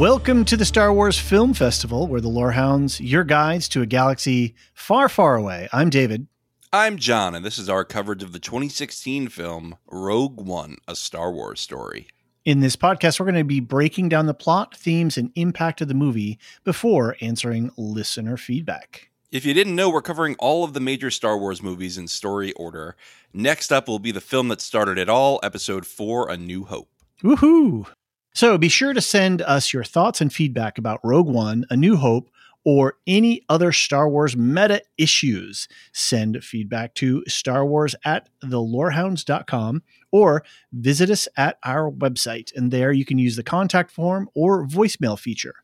Welcome to the Star Wars Film Festival, where the Lorehounds, your guides to a galaxy far, far away. I'm David. I'm John, and this is our coverage of the 2016 film Rogue One, a Star Wars story. In this podcast, we're going to be breaking down the plot, themes, and impact of the movie before answering listener feedback. If you didn't know, we're covering all of the major Star Wars movies in story order. Next up will be the film that started it all, Episode 4 A New Hope. Woohoo! So be sure to send us your thoughts and feedback about Rogue One, A New Hope, or any other Star Wars meta issues. Send feedback to Star Wars at thelorehounds.com or visit us at our website. And there you can use the contact form or voicemail feature.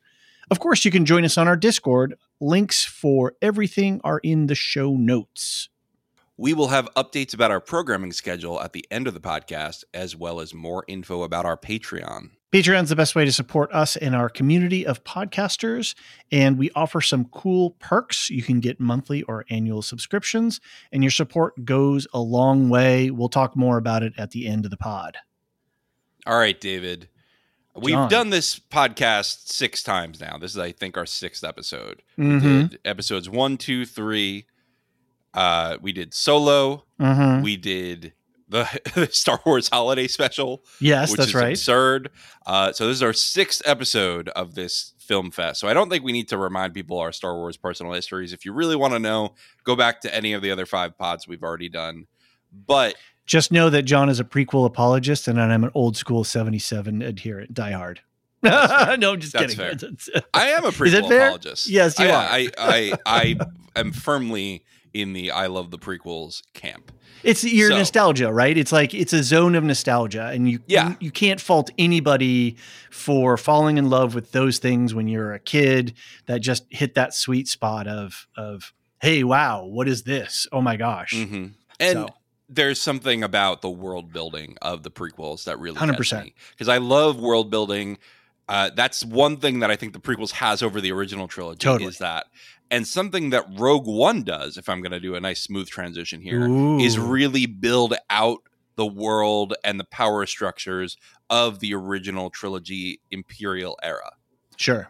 Of course, you can join us on our Discord. Links for everything are in the show notes. We will have updates about our programming schedule at the end of the podcast, as well as more info about our Patreon. Patreon's the best way to support us and our community of podcasters, and we offer some cool perks. You can get monthly or annual subscriptions, and your support goes a long way. We'll talk more about it at the end of the pod. All right, David. We've John. done this podcast six times now. This is, I think, our sixth episode. Mhm. We did episodes one, two, three. Uh, we did Solo. Mhm. We did the, Star Wars Holiday Special. Yes, which that's is right. absurd. Uh, so this is our sixth episode of this film fest. So I don't think we need to remind people our Star Wars personal histories. If you really want to know, go back to any of the other five pods we've already done. But Just know that John is a prequel apologist, and I'm an old school 77 adherent, diehard. no, I'm just That's kidding. I am a prequel apologist. Yes, you I, are. I, I, I am firmly in the I love the prequels camp. It's your So- nostalgia, right? It's like it's a zone of nostalgia, and you Yeah. you, can't fault anybody for falling in love with those things when you're a kid that just hit that sweet spot of of hey, wow, what is this? Oh my gosh! hmm And So. there's something about the world building of the prequels that really 100%. because I love world building. Uh, that's one thing that I think the prequels has over the original trilogy Totally. is that, and something that Rogue One does. If I'm going to do a nice smooth transition here, is Ooh. really build out the world and the power structures of the original trilogy Imperial era. sure.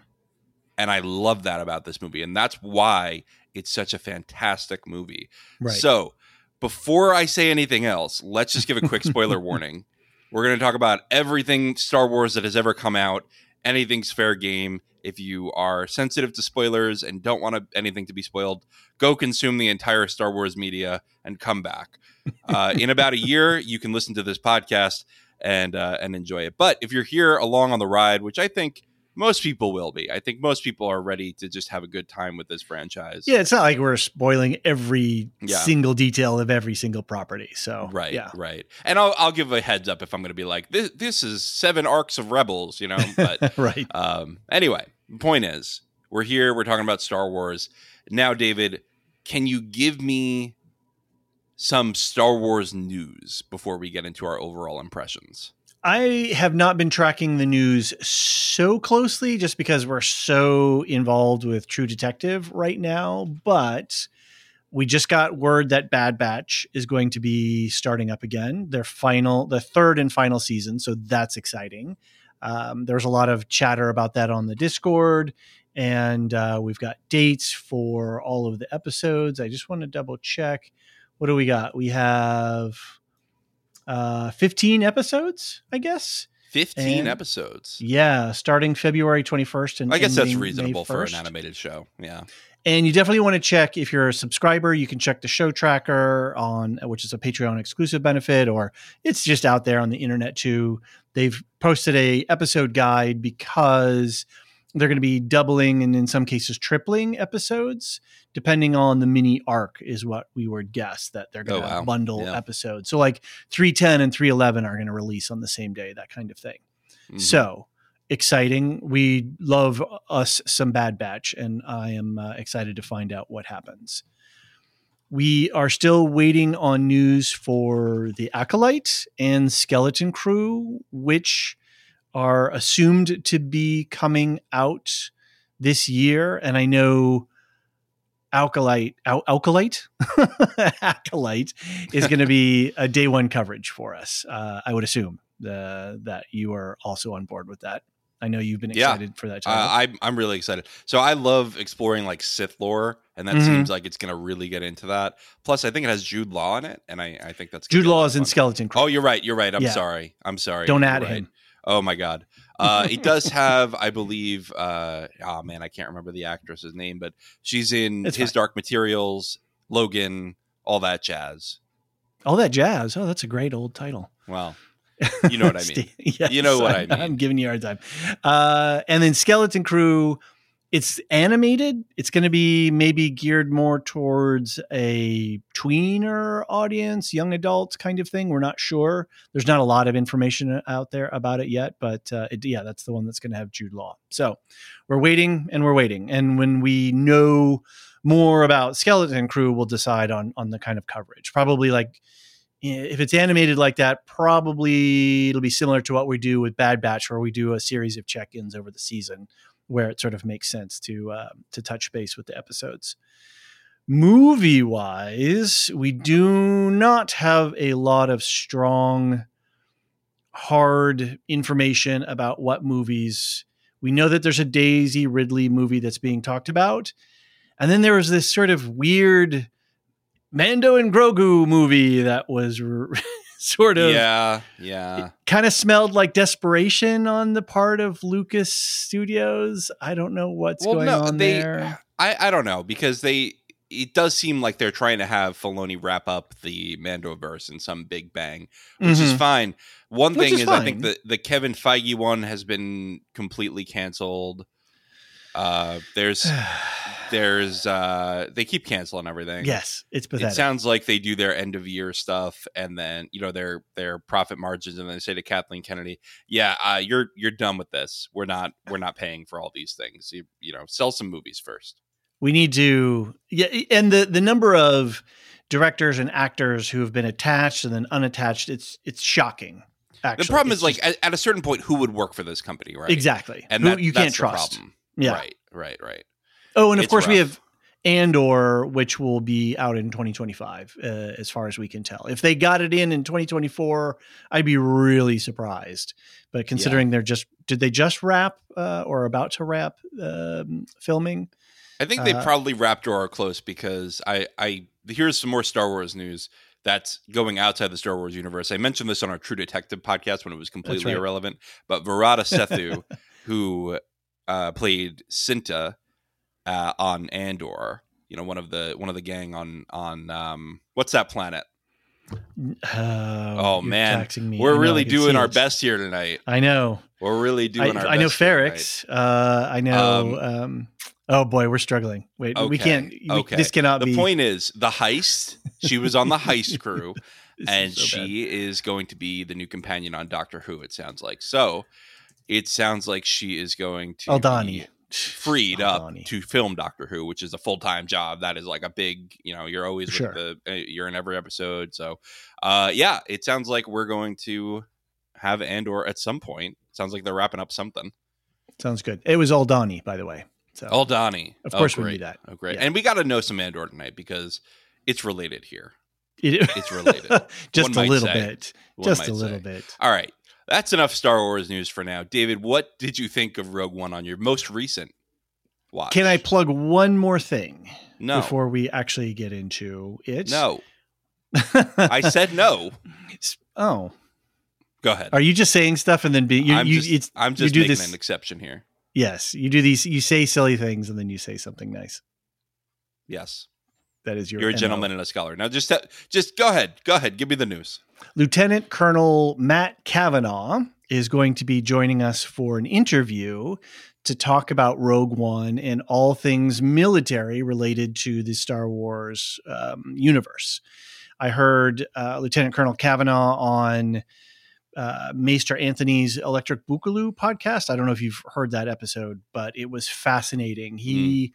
And I love that about this movie. And that's why it's such a fantastic movie. Right. So, before I say anything else, let's just give a quick spoiler warning. We're going to talk about everything Star Wars that has ever come out. Anything's fair game. If you are sensitive to spoilers and don't want anything to be spoiled, go consume the entire Star Wars media and come back. Uh, in about a year, you can listen to this podcast and uh, and enjoy it. But if you're here along on the ride, which I think most people will be, I think most people are ready to just have a good time with this franchise. yeah, it's not like we're spoiling every Yeah. single detail of every single property. So Right, yeah, right. And I'll I'll give a heads up if I'm going to be like this. This is seven arcs of Rebels, you know. But right. um, anyway, point is, we're here. We're talking about Star Wars now. David, can you give me some Star Wars news before we get into our overall impressions? I have not been tracking the news so closely just because we're so involved with True Detective right now. But we just got word that Bad Batch is going to be starting up again, their final, the third and final season. So that's exciting. Um, there's a lot of chatter about that on the Discord, and uh, we've got dates for all of the episodes. I just want to double check. What do we got? We have uh, 15 episodes, I guess. 15 And- episodes. Yeah, starting February 21st. And I guess that's reasonable for an animated show. Yeah. And you definitely want to check if you're a subscriber. You can check the show tracker on, which is a Patreon exclusive benefit, or it's just out there on the internet too. They've posted a episode guide because they're going to be doubling and in some cases tripling episodes, depending on the mini arc, is what we would guess that they're going Oh, to wow. bundle Yeah. episodes. So like 310 and 311 are going to release on the same day, that kind of thing. Mhm. So exciting. We love us some Bad Batch, and I am uh, excited to find out what happens. We are still waiting on news for the Acolyte and Skeleton Crew, which are assumed to be coming out this year. And I know Alkalite, Al- Alkalite, Acolyte is going to be a day one coverage for us. Uh, I would assume uh, that you are also on board with that. I know you've been Yeah. excited for that. Uh, I'm I'm really excited. So I love exploring like Sith lore, and that Mhm. seems like it's going to really get into that. Plus, I think it has Jude Law in it, and I, I think that's Jude be a lot Law is in. Skeleton Crew. Oh, you're right. You're right. I'm Yeah. sorry. I'm sorry. Don't You're add right. him. Oh my god. Uh, it does have, I believe. Uh, oh man, I can't remember the actress's name, but she's in It's His fine. Dark Materials, Logan, all that jazz. All that jazz. Oh, that's a great old title. Well, You know what I mean. Yes, You know what I mean. I'm giving you a hard time. Uh, and then Skeleton Crew, it's animated. It's going to be maybe geared more towards a tweener audience, young adult kind of thing. We're not sure. There's not a lot of information out there about it yet, but uh, it, yeah, that's the one that's going to have Jude Law. So we're waiting and we're waiting. And when we know more about Skeleton Crew, we'll decide on on the kind of coverage. Probably like if it's animated like that, probably it'll be similar to what we do with Bad Batch, where we do a series of check-ins over the season, where it sort of makes sense to uh, to touch base with the episodes. Movie wise, we do not have a lot of strong, hard information about what movies. We know that there's a Daisy Ridley movie that's being talked about, and then there was this sort of weird Mando and Grogu movie that was r- sort of Yeah, yeah. kind of smelled like desperation on the part of Lucas Studios. I don't know what's going on they. there. I I don't know because they. It does seem like they're trying to have Filoni wrap up the Mandoverse in some big bang, which is Mhm. fine. One Which thing is is, I think the the Kevin Feige one has been completely canceled. Uh, there's there's uh, they keep canceling everything. yes, it's It sounds like they do their end of year stuff and then you know their their profit margins and then they say to Kathleen Kennedy, "Yeah, uh, you're you're done with this. We're not we're not paying for all these things. You you know, sell some movies first. we need to yeah, and the the number of directors and actors who have been attached and then unattached, it's it's shocking. Actually, the problem It's is like at, at a certain point, who would work for this company, right? exactly, and Who that, you that's can't the trust. problem. Yeah. Right, right, right. Oh, and of It's course we have Andor, which will be out in 2025, uh, as far as we can tell. If they got it in in 2024, I'd be really surprised. But considering they're just, did they just wrap uh, or about to wrap um, filming? I think they Uh, probably wrapped or are close because I, I here's some more Star Wars news that's going outside the Star Wars universe. I mentioned this on our True Detective podcast when it was completely right. irrelevant, but Varada Sethu, who uh, played Cinta uh, on Andor, you know, one of the one of the gang on on um, what's that planet? Oh, Oh, man. We're I really doing our best here tonight. I know. We're really I, doing our I know best. here tonight. Ferrex. Uh, I know. Um, oh boy, we're struggling. Wait, we can't. we- okay. This cannot The be. point is the heist. She was on the heist crew. This is and so bad. she is going to be the new companion on Doctor Who. It sounds like so. It sounds like she is going to Aldani. be freed up to film Doctor Who, which is a full time job. That is like a big, you know, you're always with the uh, you're in every episode. So, uh, yeah, it sounds like we're going to have Andor at some point. Sounds like they're wrapping up something. Sounds good. It was Aldani, by the way. So Aldani, Of Oh, course we great. knew that. Oh, great! Yeah. And we got to know some Andor tonight because it's related here. It- It's related. just One a little say. bit. one just a little say. bit. All right. That's enough Star Wars news for now. David, what did you think of Rogue One on your most recent watch? Can I plug one more thing No. before we actually get into it? No. I said no. oh, Go ahead. are you just saying stuff and then be you? I'm you just, it's I'm you just do making this- an exception here. yes, you do these. You say silly things and then you say something nice. Yes. That is your. You're a MO. gentleman and a scholar. Now just just go ahead. Go ahead. Give me the news. Lieutenant Colonel Matt Cavanaugh is going to be joining us for an interview to talk about Rogue One and all things military related to the Star Wars um, universe. I heard uh, Lieutenant Colonel Cavanaugh on uh, Maester Anthony's Electric Boogaloo podcast. I don't know if you've heard that episode, but it was fascinating. He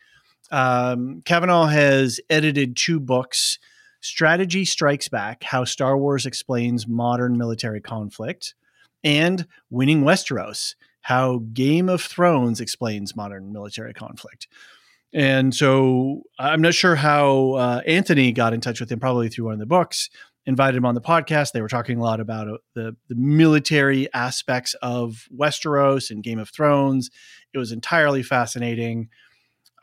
um, Cavanaugh has edited two books Strategy Strikes Back How Star Wars Explains Modern Military Conflict, and Winning Westeros How Game of Thrones Explains Modern Military Conflict. And so I'm not sure how uh, Anthony got in touch with him, probably through one of the books, invited him on the podcast. They were talking a lot about uh, the, the military aspects of Westeros and Game of Thrones. It was entirely fascinating.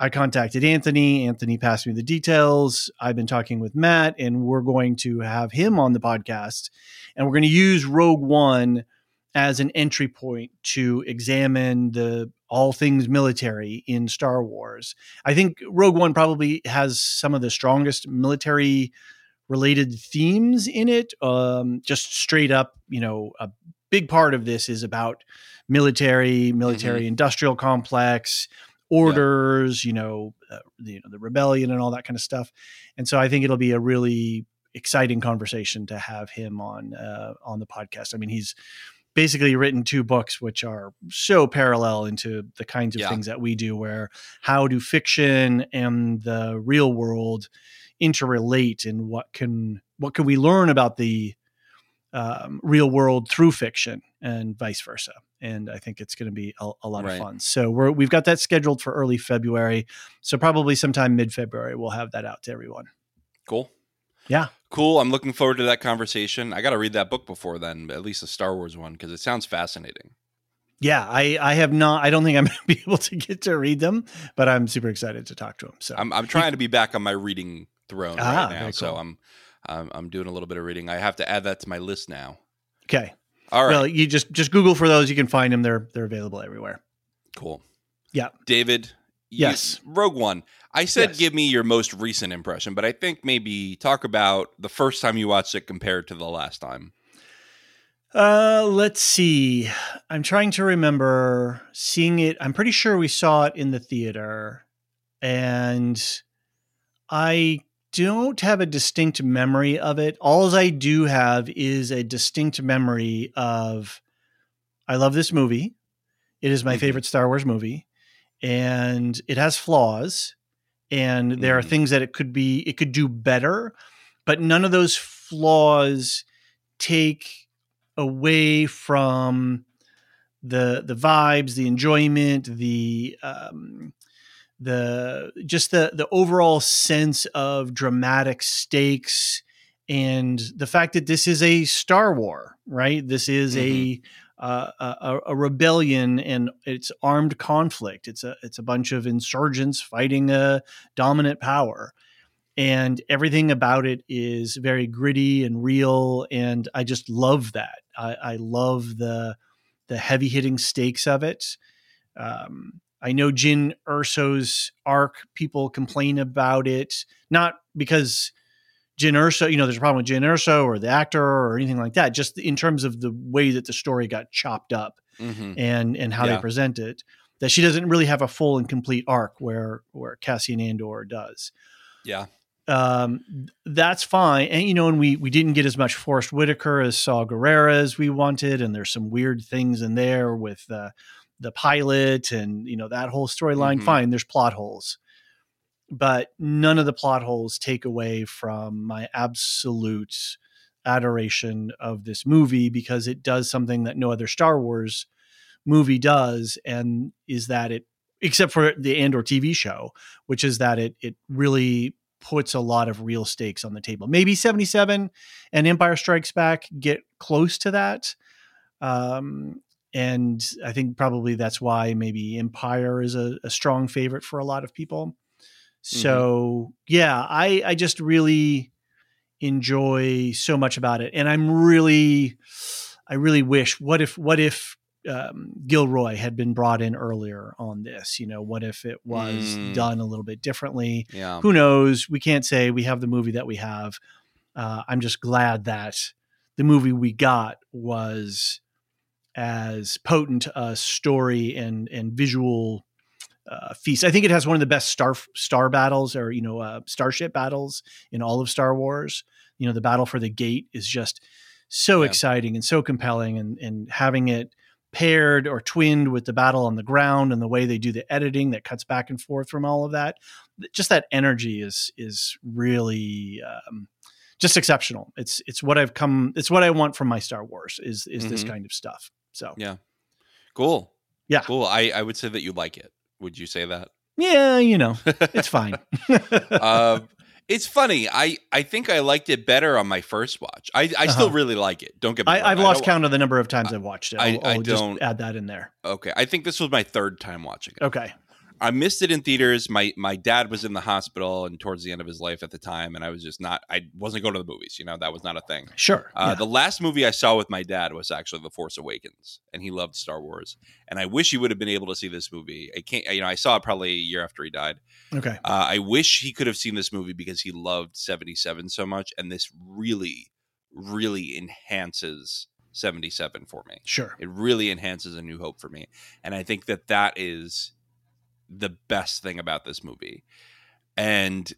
I contacted Anthony. Anthony passed me the details. I've been talking with Matt, and we're going to have him on the podcast. And we're going to use Rogue One as an entry point to examine the all things military in Star Wars. I think Rogue One probably has some of the strongest military related themes in it. Um, just straight up, you know, a big part of this is about military, military industrial complex, orders, you know, uh, the, you know, the rebellion and all that kind of stuff. And so I think it'll be a really exciting conversation to have him on uh, on the podcast. I mean, he's basically written two books which are so parallel into the kinds of Yeah. things that we do where how do fiction and the real world interrelate and what can what can we learn about the um, real world through fiction and vice versa and i think it's going to be a, a lot Right. of fun so we're, we've got that scheduled for early february so probably sometime mid-february we'll have that out to everyone Cool. Yeah. Cool. I'm looking forward to that conversation. I got to read that book before then, at least the Star Wars one, because it sounds fascinating. yeah i i have not i don't think i'm going to be able to get to read them but i'm super excited to talk to him so I'm, I'm trying to be back on my reading throne Ah, right now, very so. I'm, I'm I'm doing a little bit of reading. I have to add that to my list now. okay All right. well you just just google for those you can find them they're they're available everywhere Cool. Yeah. David. you- Yes. Rogue One. I said Yes. give me your most recent impression, but I think maybe talk about the first time you watched it compared to the last time. Uh, let's see. I'm trying to remember seeing it. I'm pretty sure we saw it in the theater, and I don't have a distinct memory of it. All I do have is a distinct memory of I love this movie. It is my Mhm. favorite Star Wars movie, and it has flaws, and there are Mhm. things that it could be it could do better, but none of those flaws take away from the the vibes, the enjoyment, the um, the just the the overall sense of dramatic stakes and the fact that this is a Star War, right? This is a uh, a, a rebellion and it's armed conflict. It's a it's a bunch of insurgents fighting a dominant power, and everything about it is very gritty and real. And I just love that. I, I love the the heavy hitting stakes of it. Um, I know Jyn Erso's arc. People complain about it, not because Jyn Erso, you know, there's a problem with Jyn Erso or the actor or anything like that. Just in terms of the way that the story got chopped up Mm-hmm. and and how Yeah. they present it. That she doesn't really have a full and complete arc where where Cassian Andor does. Yeah. Um, that's fine. And you know, and we we didn't get as much Forest Whitaker as Saw Gerrera as we wanted, and there's some weird things in there with the the pilot and you know that whole storyline. Mhm. Fine, there's plot holes, but none of the plot holes take away from my absolute adoration of this movie because it does something that no other Star Wars movie does, and is that it, except for the Andor TV show, which is that it it really puts a lot of real stakes on the table. Maybe 77 and Empire Strikes Back get close to that, Um, and I think probably that's why maybe Empire is a, a strong favorite for a lot of people. So yeah, I I just really enjoy so much about it, and I'm really I really wish what if what if um, Gilroy had been brought in earlier on this? You know, what if it was Mm. done a little bit differently? Yeah. Who knows? We can't say we have the movie that we have. Uh, I'm just glad that the movie we got was as potent a story and and visual uh, feast. I think it has one of the best star star battles or you know uh, starship battles in all of Star Wars. You know, the battle for the gate is just so Yeah. exciting and so compelling, and and having it paired or twinned with the battle on the ground and the way they do the editing that cuts back and forth from all of that, just that energy is is really. Um, just exceptional. It's it's what I've come. It's what I want from my Star Wars. Is is this Mhm. kind of stuff. So Yeah. Cool. Yeah. Cool. I, I would say that you like it. Would you say that? yeah, you know, it's fine. um, it's funny. I, I think I liked it better on my first watch. I, I still Uh-huh. really like it. Don't get me wrong. I, I've lost count of the number of times I've watched it. I- I'll, I I'll don't- add that in there. Okay. I think this was my third time watching it. Okay. I missed it in theaters. My my dad was in the hospital and towards the end of his life at the time, and I was just not. I wasn't going to the movies. You know, that was not a thing. Sure. Uh, yeah. The last movie I saw with my dad was actually The Force Awakens, and he loved Star Wars. And I wish he would have been able to see this movie. I can't. You know, I saw it probably a year after he died. okay. Uh, I wish he could have seen this movie because he loved 77 so much, and this really, really enhances 77 for me. Sure. It really enhances A New Hope for me, and I think that that is the best thing about this movie. And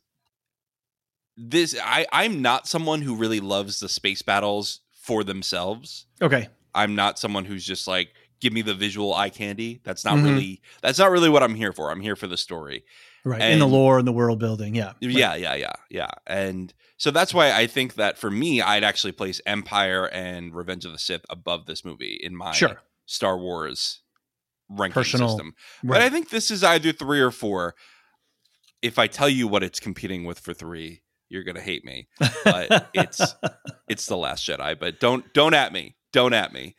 this, I, I'm not someone who really loves the space battles for themselves. Okay. I'm not someone who's just like, give me the visual eye candy. That's not Mhm. really that's not really what I'm here for. I'm here for the story. Right. in the lore and the world building. Yeah. Right. Yeah, yeah, yeah, yeah. And so that's why I think that for me, I'd actually place Empire and Revenge of the Sith above this movie in my Sure. Star Wars ranking Personal- system. But I think this is either three or four. If I tell you what it's competing with for three, you're gonna hate me. but it's- It's the Last Jedi. But don't don't at me. Don't at me.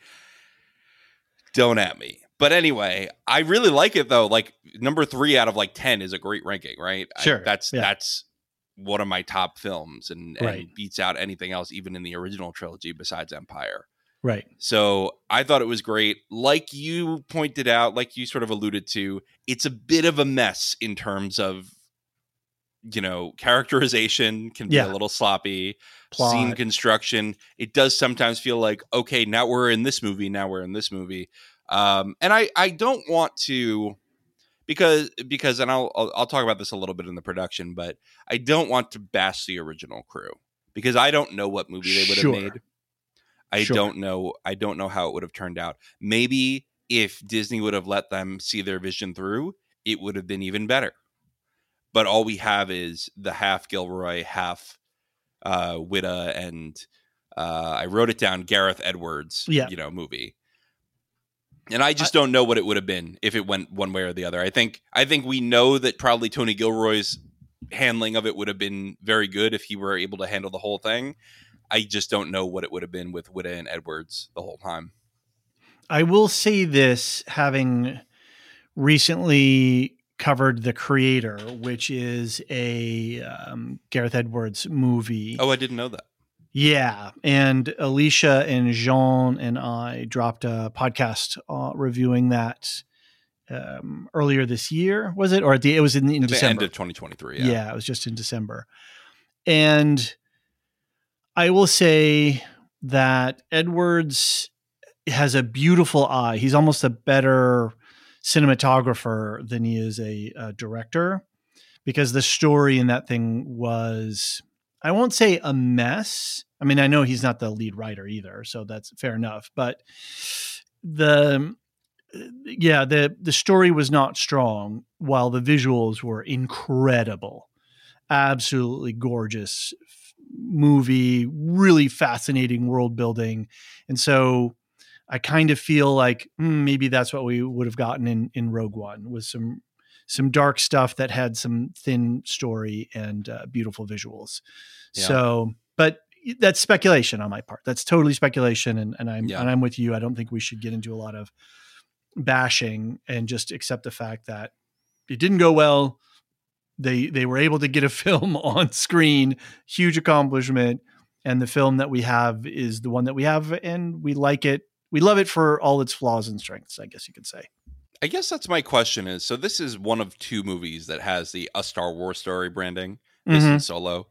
Don't at me. But anyway, I really like it though. Like number three out of like ten is a great ranking, right? I- Sure, that's yeah. that's one of my top films and, and beats out anything else, even in the original trilogy besides Empire. Right. So I thought it was great. Like you pointed out, like you sort of alluded to, it's a bit of a mess in terms of, you know, characterization can be Yeah. a little sloppy, Plot. scene construction. It does sometimes feel like, okay, now we're in this movie, now we're in this movie. Um, and I, I don't want to because because and I'll, I'll I'll talk about this a little bit in the production, but I don't want to bash the original crew because I don't know what movie they would Sure. have made. I Sure. don't know. I don't know how it would have turned out. Maybe if Disney would have let them see their vision through, it would have been even better. But all we have is the half Gilroy, half uh, Whitta, and uh, I wrote it down. Gareth Edwards, Yeah. you know, movie. And I just don't know what it would have been if it went one way or the other. I think I think we know that probably Tony Gilroy's handling of it would have been very good if he were able to handle the whole thing. I just don't know what it would have been with Whitta and Edwards the whole time. I will say this having recently covered The Creator, which is a um, Gareth Edwards movie. Oh, I didn't know that. Yeah, and Elysia and Jean and I dropped a podcast uh, reviewing that um, earlier this year. Was it or at the? It was in, in the December. end of 2023. Yeah. yeah. it was just in December, and I will say that Edwards has a beautiful eye. He's almost a better cinematographer than he is a, a director because the story in that thing was I won't say a mess. I mean, I know he's not the lead writer either, so that's fair enough. But the yeah, the the story was not strong, while the visuals were incredible, absolutely gorgeous movie, really fascinating world building, and so I kind of feel like mm, maybe that's what we would have gotten in in Rogue One was some some dark stuff that had some thin story and uh, beautiful visuals. Yeah. So, but that's speculation on my part. That's totally speculation, and, and I'm Yeah. and I'm with you. I don't think we should get into a lot of bashing and just accept the fact that it didn't go well. They they were able to get a film on screen, huge accomplishment, and the film that we have is the one that we have, and we like it. We love it for all its flaws and strengths. I guess you could say. I guess that's my question is so this is one of two movies that has the a Star Wars story branding. This Mhm. and Solo.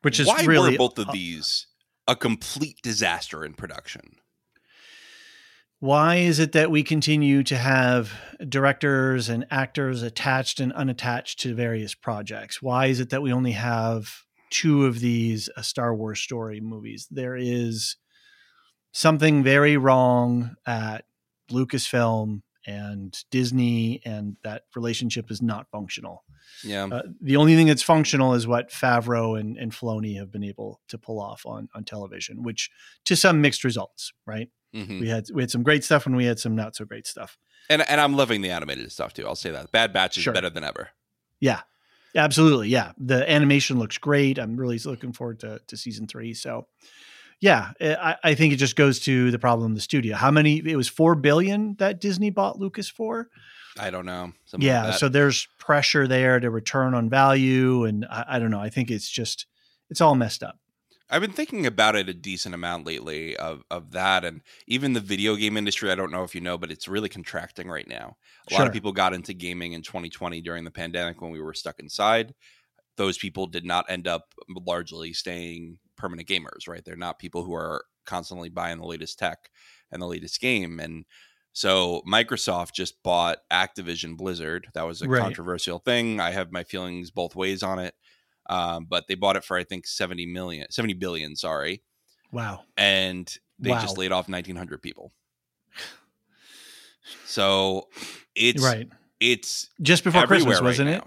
Which is Why really were both of these a complete disaster in production? Why is it that we continue to have directors and actors attached and unattached to various projects? Why is it that we only have two of these Star Wars story movies? There is something very wrong at Lucasfilm and Disney, and that relationship is not functional. Yeah. Uh, the only thing that's functional is what Favreau and, and Filoni have been able to pull off on on television, which to some mixed results, right? Mhm. We had we had some great stuff and we had some not so great stuff. And and I'm loving the animated stuff too. I'll say that. Bad Batch is Sure. better than ever. Yeah, absolutely. Yeah, the animation looks great. I'm really looking forward to to season three. So, yeah, I, I think it just goes to the problem of the studio. How many? It was four billion that Disney bought Lucas for. I don't know. Yeah, like so there's pressure there to return on value, and I, I don't know. I think it's just it's all messed up. I've been thinking about it a decent amount lately of of that and even the video game industry. I don't know if you know, but it's really contracting right now. A lot of people got into gaming in 2020 during the pandemic when we were stuck inside. Those people did not end up largely staying permanent gamers, right? They're not people who are constantly buying the latest tech and the latest game. And so Microsoft just bought Activision Blizzard. That was a Right. controversial thing. I have my feelings both ways on it. Um, but they bought it for I think 70 million, 70 billion, sorry. Wow. And they Wow. just laid off 1900 people. So it's right. it's Just before Christmas, right wasn't it?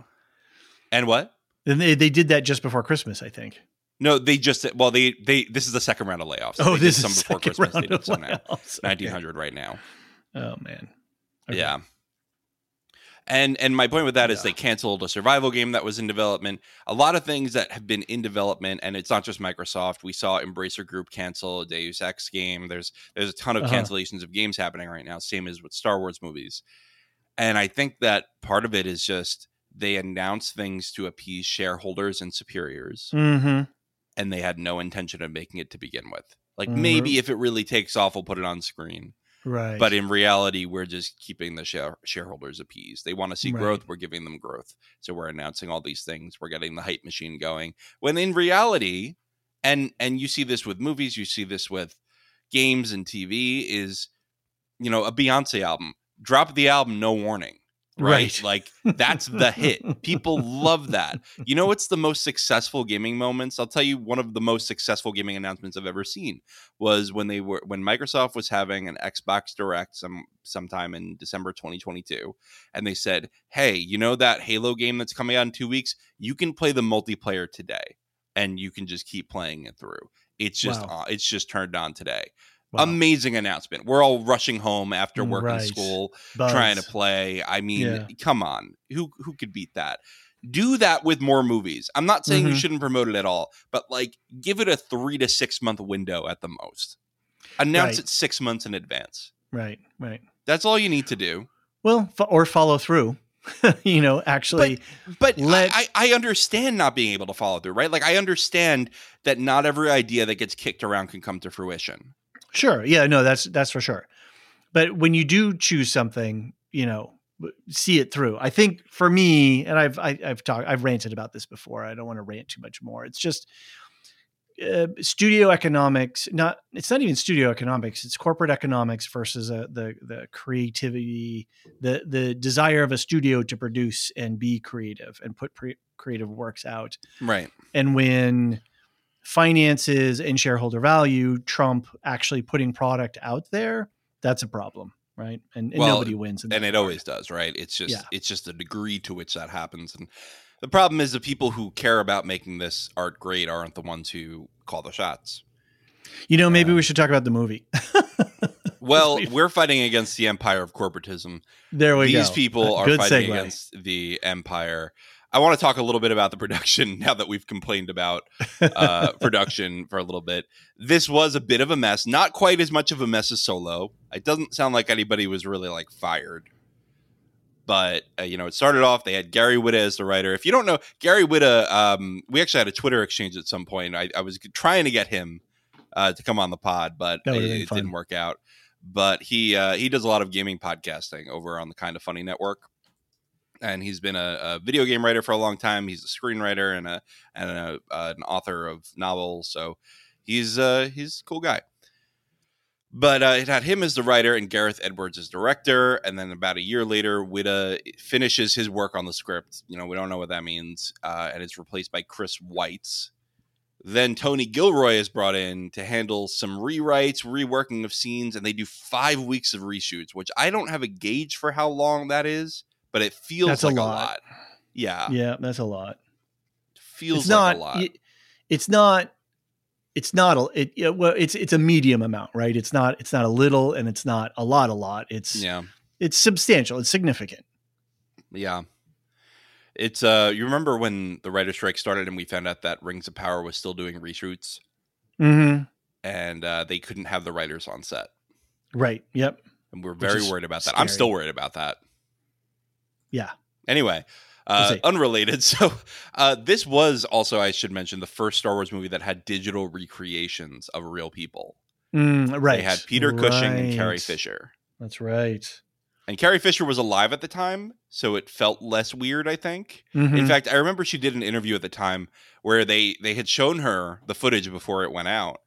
And what? And they, they did that just before Christmas, I think. No, they just well they they this is the second round of layoffs. Oh, They this some is before second Christmas. They round did some now. layoffs. Okay. 1900 right now. Oh man. Okay. Yeah. And and my point with that is Yeah. they canceled a survival game that was in development. A lot of things that have been in development, and it's not just Microsoft. We saw Embracer Group cancel a Deus Ex game. There's there's a ton of Uh-huh. cancellations of games happening right now. Same as with Star Wars movies. And I think that part of it is just they announce things to appease shareholders and superiors, Mm-hmm. and they had no intention of making it to begin with. Like Mhm. maybe if it really takes off, we'll put it on screen. Right. But in reality, we're just keeping the share- shareholders appeased. They want to see Right. growth. We're giving them growth. So we're announcing all these things. We're getting the hype machine going. When in reality, and and you see this with movies, you see this with games and TV, is you know a Beyonce album. Drop the album, no warning. Right? Right. Like that's the hit. People love that. You know what's the most successful gaming moments? I'll tell you one of the most successful gaming announcements I've ever seen was when they were when Microsoft was having an Xbox Direct some sometime in December 2022 and they said, "Hey, you know that Halo game that's coming out in 2 weeks? You can play the multiplayer today and you can just keep playing it through. It's just Wow. uh, it's just turned on today." Wow. Amazing announcement. We're all rushing home after work Right. and school Buzz. trying to play. I mean, Yeah. come on. Who who could beat that? Do that with more movies. I'm not saying you Mhm. shouldn't promote it at all, but like give it a 3 to 6 month window at the most. Announce Right. it 6 months in advance. Right. Right. That's all you need to do. Well, or follow through. you know, actually, But Let- I, I I understand not being able to follow through, right? Like I understand that not every idea that gets kicked around can come to fruition. Sure. Yeah. No, that's that's for sure. But when you do choose something, you know, see it through. I think for me, and I've I, I've talked, I've ranted about this before. I don't want to rant too much more. It's just uh, studio economics. Not it's not even studio economics. It's corporate economics versus uh, the the creativity, the the desire of a studio to produce and be creative and put pre- creative works out. Right. and when finances and shareholder value trump actually putting product out there that's a problem right and, and Well, nobody wins and it regard. always does right it's just Yeah. it's just the degree to which that happens and the problem is the people who care about making this art great aren't the ones who call the shots you know maybe um, we should talk about the movie well we're fighting against the empire of corporatism there we go. these go people are good fighting segue. against the empire I want to talk a little bit about the production now that we've complained about uh, production for a little bit. This was a bit of a mess, not quite as much of a mess as Solo. It doesn't sound like anybody was really like fired, but uh, you know, it started off. They had Gary Whitta as the writer. If you don't know Gary Whitta, um, we actually had a Twitter exchange at some point. I, I was trying to get him uh, to come on the pod, but it, it didn't work out. But he uh, he does a lot of gaming podcasting over on the Kind of Funny network and he's been a, a, video game writer for a long time. He's a screenwriter and a and a, uh, an author of novels. So he's uh, he's a cool guy. But uh, it had him as the writer and Gareth Edwards as director. And then about a year later, Whitta finishes his work on the script. You know, we don't know what that means. Uh, and it's replaced by Chris Weitz. Then Tony Gilroy is brought in to handle some rewrites, reworking of scenes, and they do five weeks of reshoots, which I don't have a gauge for how long that is but it feels that's like a lot. a lot. Yeah. Yeah, that's a lot. feels it's like not, a lot. It's not it's not a it, well it's it's a medium amount, right? It's not it's not a little and it's not a lot a lot. It's Yeah. It's substantial. It's significant. Yeah. It's uh you remember when the writer strike started and we found out that Rings of Power was still doing reshoots? Mm-hmm. And uh, they couldn't have the writers on set. Right. Yep. And we're very worried about that. Scary. I'm still worried about that. Yeah. Anyway, uh, unrelated. So, uh, this was also, I should mention, the first Star Wars movie that had digital recreations of real people. Mm, right. They had Peter right. Cushing and Carrie Fisher. That's right. And Carrie Fisher was alive at the time, so it felt less weird. I think. Mm-hmm. In fact, I remember she did an interview at the time where they they had shown her the footage before it went out,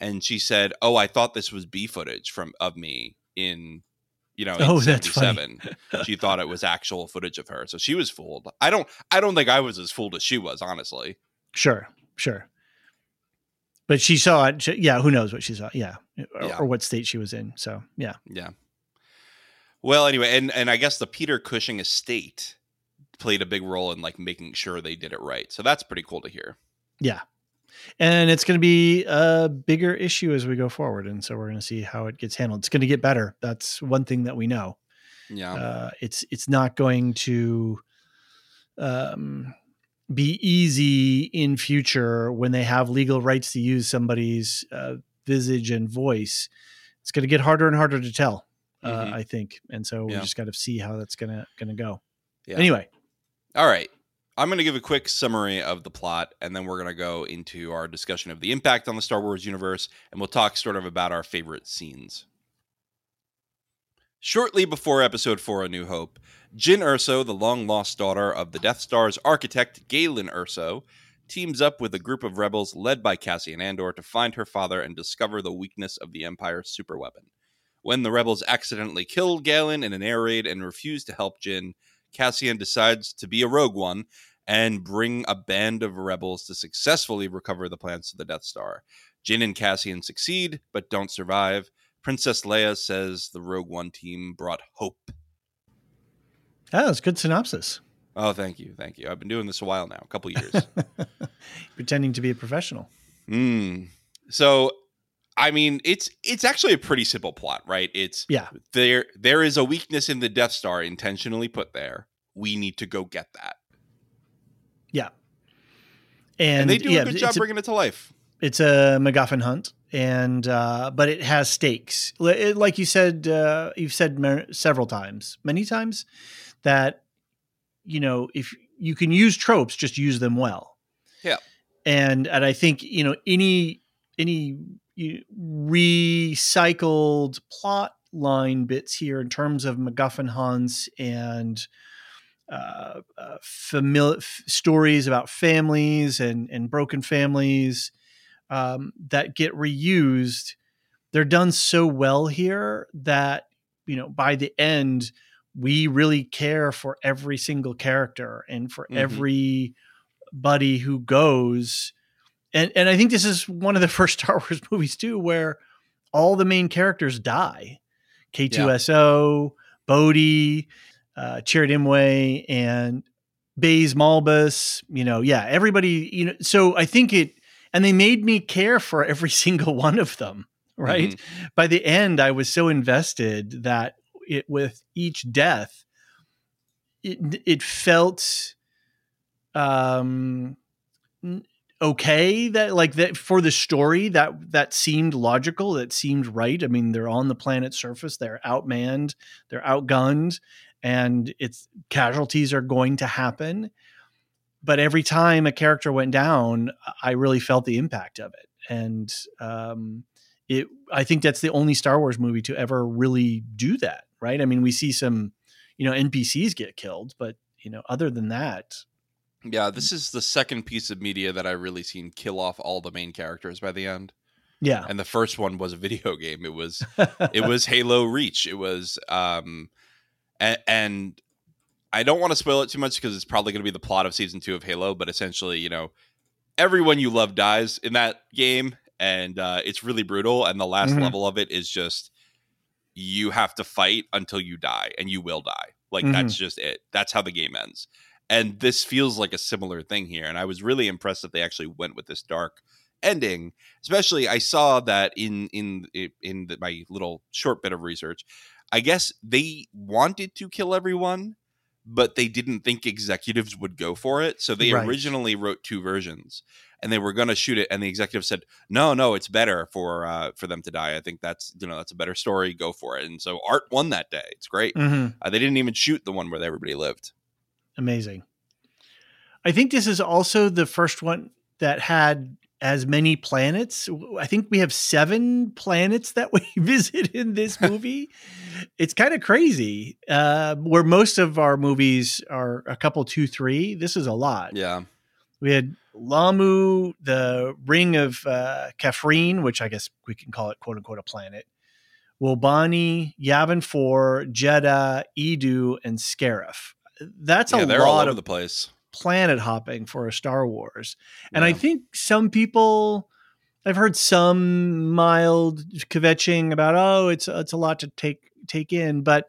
and she said, "Oh, I thought this was B footage from of me in you know, oh, that's funny. she thought it was actual footage of her. So she was fooled. I don't I don't think I was as fooled as she was, honestly. Sure, sure. But she saw it. She, yeah, who knows what she saw? Yeah. Or, yeah. or what state she was in. So, yeah. Yeah. Well, anyway, and and I guess the Peter Cushing estate played a big role in like making sure they did it right. So that's pretty cool to hear. Yeah and it's going to be a bigger issue as we go forward and so we're going to see how it gets handled. It's going to get better. That's one thing that we know. Yeah. Uh, it's it's not going to um, be easy in future when they have legal rights to use somebody's uh, visage and voice. It's going to get harder and harder to tell uh, mm-hmm. i think. And so we just got to see how that's going to going to go. Yeah. anyway. All right I'm going to give a quick summary of the plot, and then we're going to go into our discussion of the impact on the Star Wars universe, and we'll talk sort of about our favorite scenes. Shortly before Episode 4 A New Hope, Jyn Erso, the long lost daughter of the Death Star's architect Galen Erso, teams up with a group of rebels led by Cassian Andor to find her father and discover the weakness of the Empire's superweapon. When the rebels accidentally kill Galen in an air raid and refuse to help Jyn, Cassian decides to be a rogue one and bring a band of rebels to successfully recover the plans to the Death Star. Jyn and Cassian succeed, but don't survive. Princess Leia says the Rogue One team brought hope. Oh, that's good synopsis. Oh, thank you, thank you. I've been doing this a while now, a couple years. Pretending to be a professional. Mm. So, I mean, it's it's actually a pretty simple plot, right? It's yeah. There there is a weakness in the Death Star intentionally put there. We need to go get that. Yeah. And, and they do yeah, a good job bringing it to life. It's a MacGuffin hunt, and uh, but it has stakes. like you said, uh, you've said several times, many times, that you know if you can use tropes, just use them well. Yeah. And and I think you know any any recycled plot line bits here in terms of MacGuffin hunts and uh, uh, familiar f- stories about families and and broken families um, that get reused. They're done so well here that you know by the end we really care for every single character and for mm-hmm. everybody who goes. And and I think this is one of the first Star Wars movies too, where all the main characters die. K2SO, yeah. Bodhi, uh, Chirrut Îmwe and Baze Malbus, you know, yeah, everybody, you know, so I think it, and they made me care for every single one of them, right? Mm-hmm. By the end, I was so invested that it, with each death, it, it felt um okay that like that for the story that that seemed logical that seemed right. I mean they're on the planet's surface they're outmanned they're outgunned and it's casualties are going to happen. But every time a character went down i really felt the impact of it. And um it i think that's the only star wars movie to ever really do that right? I mean we see some you know npcs get killed but you know other than that Yeah, this is the second piece of media that I really seen kill off all the main characters by the end. yeah And the first one was a video game. It was it was Halo Reach. It was um and, and I don't want to spoil it too much because it's probably going to be the plot of season 2 of Halo, but essentially, you know, everyone you love dies in that game and uh it's really brutal and the last Mhm. level of it is just you have to fight until you die and you will die. Like Mhm. that's just it. That's how the game ends. And this feels like a similar thing here and I was really impressed that they actually went with this dark ending especially i saw that in in in the, my little short bit of research i guess they wanted to kill everyone but they didn't think executives would go for it so they Right. originally wrote two versions and they were going to shoot it and the executive said no no it's better for uh for them to die i think that's you know that's a better story go for it and so art won that day it's great Mhm. uh, they didn't even shoot the one where everybody lived amazing. I think this is also the first one that had as many planets. I think we have seven planets that we visit in this movie. It's kind of crazy uh, where most of our movies are a couple two three. This is a lot. Yeah. We had Lah'mu the ring of uh, Kafrene, which i guess we can call it quote unquote a planet. Wobani, Yavin 4, Jedha, Eadu, and Scarif. That's yeah a they're all lot of the place planet hopping for a Star Wars. And I think some people I've heard some mild kvetching about oh it's it's a lot to take take in, but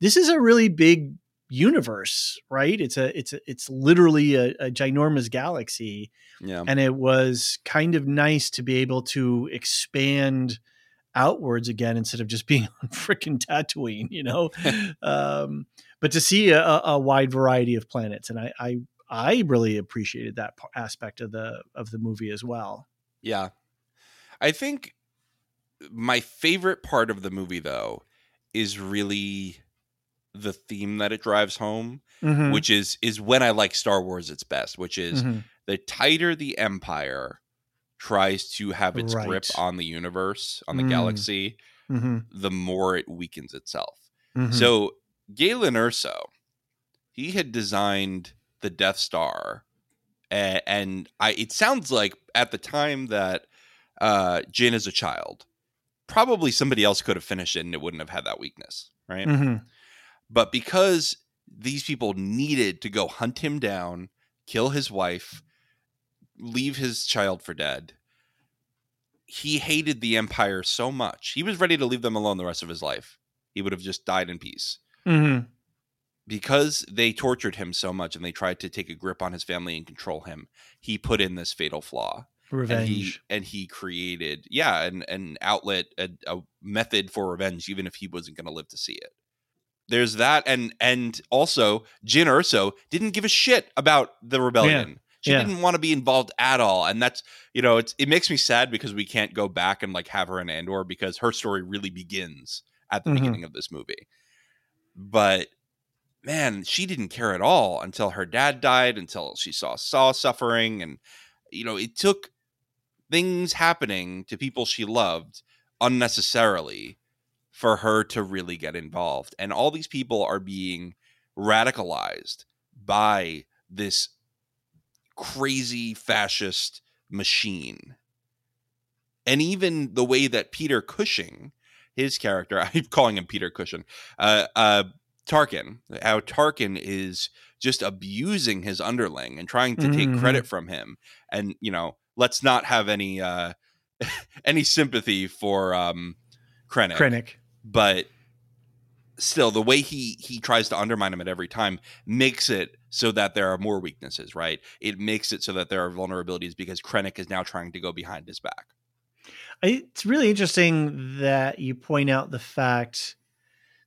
this is a really big universe, right? It's a it's a, it's literally a, a ginormous galaxy yeah and it was kind of nice to be able to expand outwards again instead of just being on freaking Tatooine, you know. um, but to see a, a- wide variety of planets, and I, I I really appreciated that aspect of the of the movie as well. Yeah. I think my favorite part of the movie though is really the theme that it drives home, Mhm. which is is when I like Star Wars its best, which is Mhm. the tighter the empire tries to have its grip on the universe, on the Mm. galaxy, Mhm. the more it weakens itself. Mhm. So Galen Erso, he had designed the Death Star, and, and I it sounds like at the time that uh, Jyn is a child, probably somebody else could have finished it and it wouldn't have had that weakness, right? Mhm. But because these people needed to go hunt him down, kill his wife, leave his child for dead, he hated the Empire so much. He was ready to leave them alone the rest of his life. He would have just died in peace. Mhm. Because they tortured him so much and they tried to take a grip on his family and control him, he put in this fatal flaw. revenge. And he and he created, yeah, an, an outlet, a, a method for revenge, even if he wasn't going to live to see it. There's that, and and also Jyn Erso didn't give a shit about the rebellion. She yeah. didn't want to be involved at all, and that's you know it's it makes me sad because we can't go back and like have her in Andor because her story really begins at the Mhm. beginning of this movie. But man, she didn't care at all until her dad died, until she saw Saw suffering, and you know it took things happening to people she loved unnecessarily for her to really get involved. And all these people are being radicalized by this crazy fascist machine. And even the way that Peter Cushing, his character, I'm calling him Peter Cushing, uh, uh, Tarkin, how Tarkin is just abusing his underling and trying to take Mhm. credit from him. And, you know, let's not have any uh any sympathy for um Krennic Krennic. but still the way he he tries to undermine him at every time makes it so that there are more weaknesses right it makes it so that there are vulnerabilities because krennic is now trying to go behind his back I- It's really interesting that you point out the fact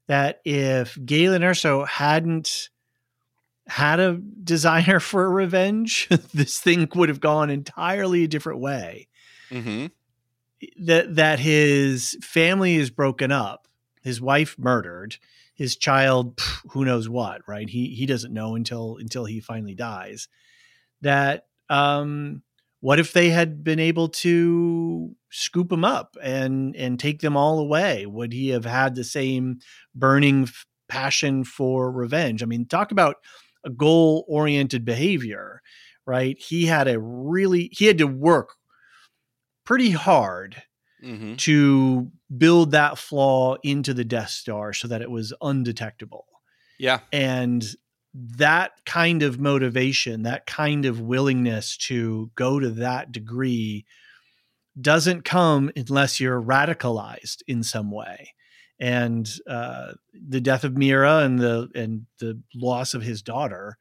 that if Galen Erso hadn't had a desire for revenge, this thing would have gone entirely a different way. Mm-hmm. That that his family is broken up, his wife murdered, his child, pff, who knows what, right? He he doesn't know until until he finally dies. That um, what if they had been able to scoop him up and and take them all away? Would he have had the same burning f- passion for revenge? I mean, talk about a goal oriented behavior, right? He had a really he had to work pretty hard Mm-hmm. to build that flaw into the Death Star so that it was undetectable. Yeah. And that kind of motivation, that kind of willingness to go to that degree doesn't come unless you're radicalized in some way. And uh, the death of Mira and the and the loss of his daughter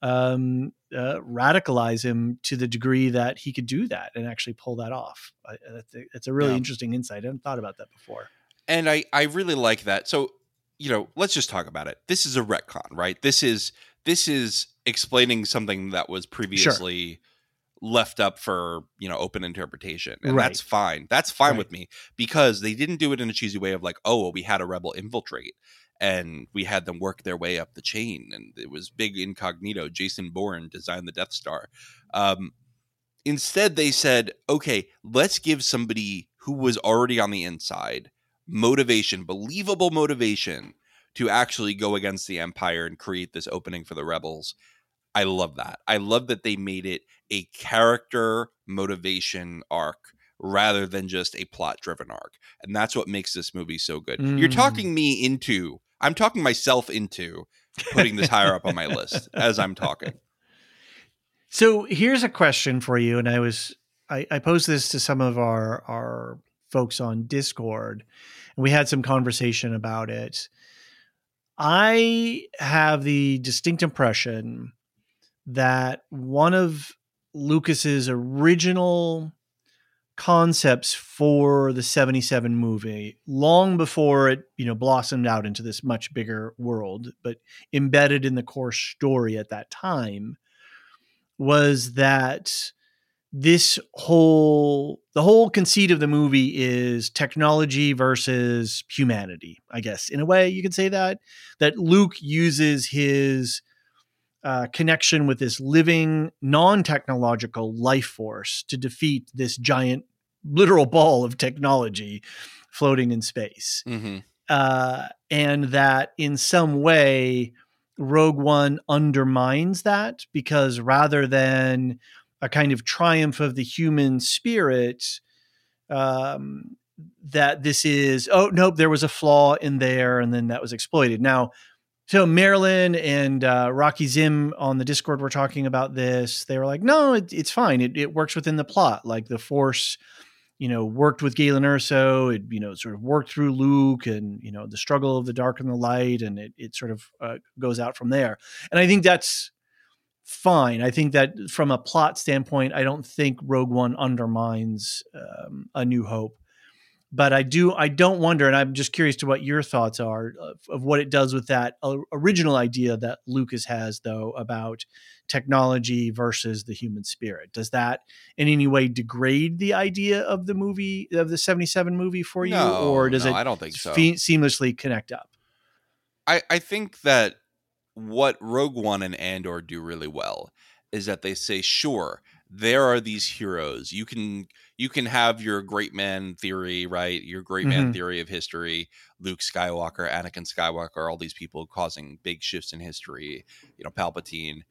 um, uh, radicalize him to the degree that he could do that and actually pull that off. I, that's, a, that's a really Yeah. interesting insight. I hadn't thought about that before. And I, I really like that. So, you know, let's just talk about it. This is a retcon, right? This is this is explaining something that was previously left up for, you know, open interpretation. And Right. that's fine. That's fine Right. with me because they didn't do it in a cheesy way of like, oh, well, we had a rebel infiltrate and we had them work their way up the chain and it was big incognito. Jason Bourne designed the Death Star. Um, instead they said, okay, let's give somebody who was already on the inside motivation, believable motivation to actually go against the empire and create this opening for the rebels. I love that. I love that they made it a character motivation arc rather than just a plot driven arc. And that's what makes this movie so good. You're Mm. talking me into, I'm talking myself into putting this higher up on my list as I'm talking. So here's a question for you, and I was I, I posed this to some of our our folks on Discord, and we had some conversation about it. I have the distinct impression that one of Lucas's original concepts for the 77 movie long before it you know blossomed out into this much bigger world but embedded in the core story at that time was that this whole the whole conceit of the movie is technology versus humanity i guess in a way you could say that that luke uses his uh, connection with this living non-technological life force to defeat this giant literal ball of technology floating in space Mm-hmm. uh, and that in some way Rogue One undermines that because rather than a kind of triumph of the human spirit, um, that this is oh nope there was a flaw in there and then that was exploited. Now, so Marilyn and uh, Rocky Zim on the Discord were talking about this. They were like, no, it, it's fine. It, it works within the plot. Like the Force you know, worked with Galen Erso. It, you know, sort of worked through Luke and, you know, the struggle of the dark and the light. And it, it sort of uh, goes out from there. And I think that's fine. I think that from a plot standpoint, I don't think Rogue One undermines um, A New Hope. But I do, I don't wonder, and I'm just curious to what your thoughts are of, of what it does with that uh, original idea that Lucas has, though, about technology versus the human spirit. Does that in any way degrade the idea of the movie of the 77 movie for you No, or does no, it I don't think so. fe- seamlessly connect up I, I think that what Rogue One and Andor do really well is that they say, sure, there are these heroes. You can you can have your great man theory, right? Your great man Mhm. theory of history, Luke Skywalker, Anakin Skywalker, all these people causing big shifts in history, you know, Palpatine.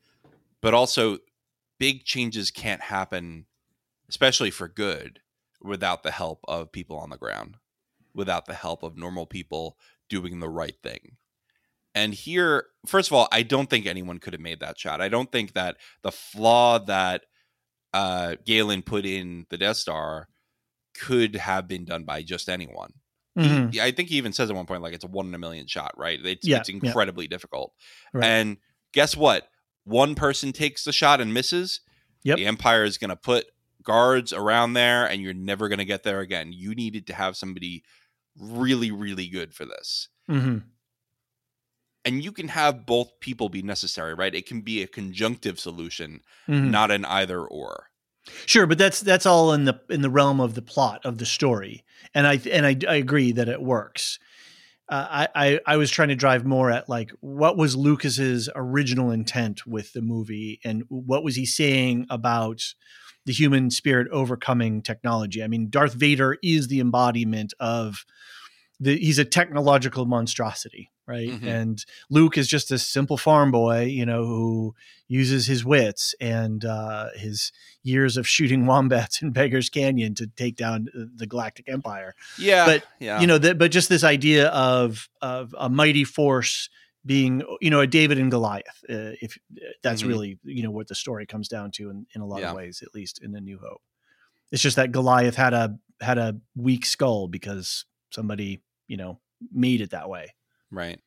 But also big changes can't happen, especially for good, without the help of people on the ground, without the help of normal people doing the right thing. And here, first of all, I don't think anyone could have made that shot. I don't think that the flaw that uh, Galen put in the Death Star could have been done by just anyone. He- Mhm. I think he even says at one point, like it's a one in a million shot, right? It's, Yeah, it's yeah. incredibly difficult. Right. And guess what? One person takes the shot and misses. Yep. The Empire is going to put guards around there, and you're never going to get there again. You needed to have somebody really, really good for this. Mhm. And you can have both people be necessary, right? It can be a conjunctive solution, Mhm. not an either or. Sure, but that's that's all in the in the realm of the plot of the story, and I and I, I agree that it works. Uh, I, I I was trying to drive more at like what was Lucas's original intent with the movie, and what was he saying about the human spirit overcoming technology? I mean, Darth Vader is the embodiment of the he's a technological monstrosity, right? Mhm. And Luke is just a simple farm boy, you know, who uses his wits and uh, his years of shooting wombats in Beggar's Canyon to take down the Galactic Empire. Yeah, But, yeah, You know, but just this idea of of a mighty force being, you know, a David and Goliath. Uh, if that's Mhm. really, you know, what the story comes down to in, in a lot Yeah. of ways, at least in the New Hope. It's just that Goliath had a had a weak skull because somebody, you know, made it that way. Right.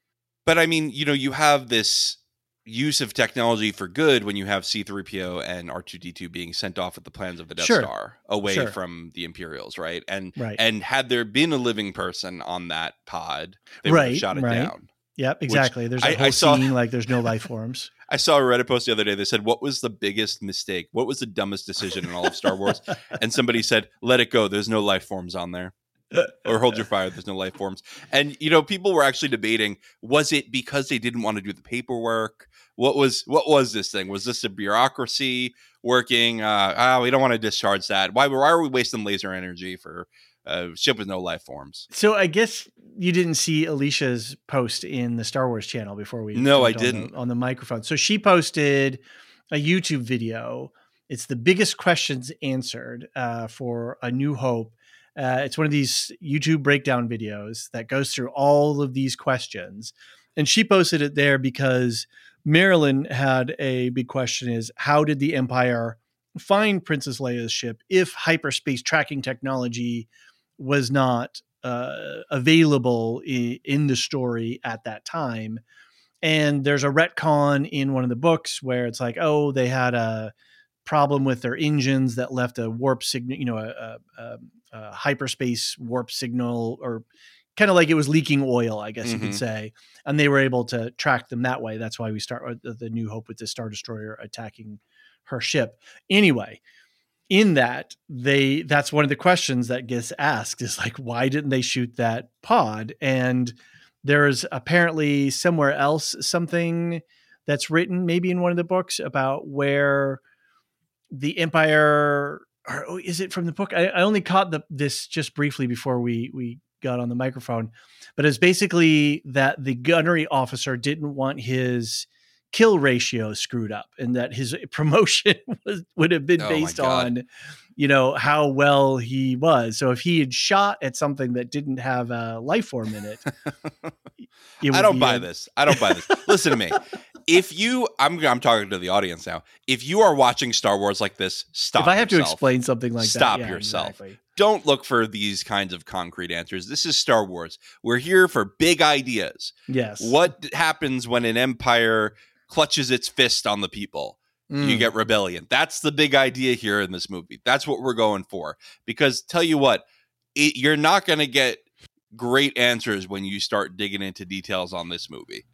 But I mean, you know, you have this use of technology for good when you have C3PO and R2D2 being sent off with the plans of the Death Sure. Star away Sure. from the Imperials, right? And Right. and had there been a living person on that pod, they would have shot it right. down. Yep, exactly. There's a I- whole I saw- scene like there's no life forms. I saw a Reddit post the other day that said, "What was the biggest mistake? What was the dumbest decision in all of Star Wars?" and somebody said, "Let it go. There's no life forms on there." Or hold your fire there's no life forms and you know people were actually debating was it because they didn't want to do the paperwork what was what was this thing was this a bureaucracy working uh ah, we don't want to discharge that why why are we wasting laser energy for a ship with no life forms So I guess you didn't see Elysia's post in the Star Wars channel before we. No, I jumped on the- didn't. on the microphone. So she posted a YouTube video. It's the biggest questions answered uh, for A New Hope. Uh, it's one of these YouTube breakdown videos that goes through all of these questions, and she posted it there because Marilyn had a big question: is how did the Empire find Princess Leia's ship if hyperspace tracking technology was not uh, available i- in the story at that time. And there's a retcon in one of the books where it's like, oh, they had a problem with their engines that left a warp signal, you know, a, a, a, a hyperspace warp signal, or kind of like it was leaking oil, I guess you Mhm. could say. And they were able to track them that way. That's why we start with the, the New Hope with the Star Destroyer attacking her ship. Anyway, in that they that's one of the questions that gets asked is like why didn't they shoot that pod and there's apparently somewhere else something that's written maybe in one of the books about where the empire or oh, is it from the book i, I only caught the, this just briefly before we we got on the microphone but it's basically that the gunnery officer didn't want his kill ratio screwed up and that his promotion was, would have been Oh based on you know how well he was so if he had shot at something that didn't have a life form in it, it I don't buy a- this. I don't buy this. Listen to me. If you, I'm, I'm talking to the audience now. If you are watching Star Wars like this, stop. if i have to explain something like Stop that yeah, yourself. exactly. don't look for these kinds of concrete answers. This is Star Wars. We're here for big ideas. yes What happens when an empire clutches its fist on the people? You Mm. get rebellion. That's the big idea here in this movie. That's what we're going for. Because tell you what, it, you're not going to get great answers when you start digging into details on this movie.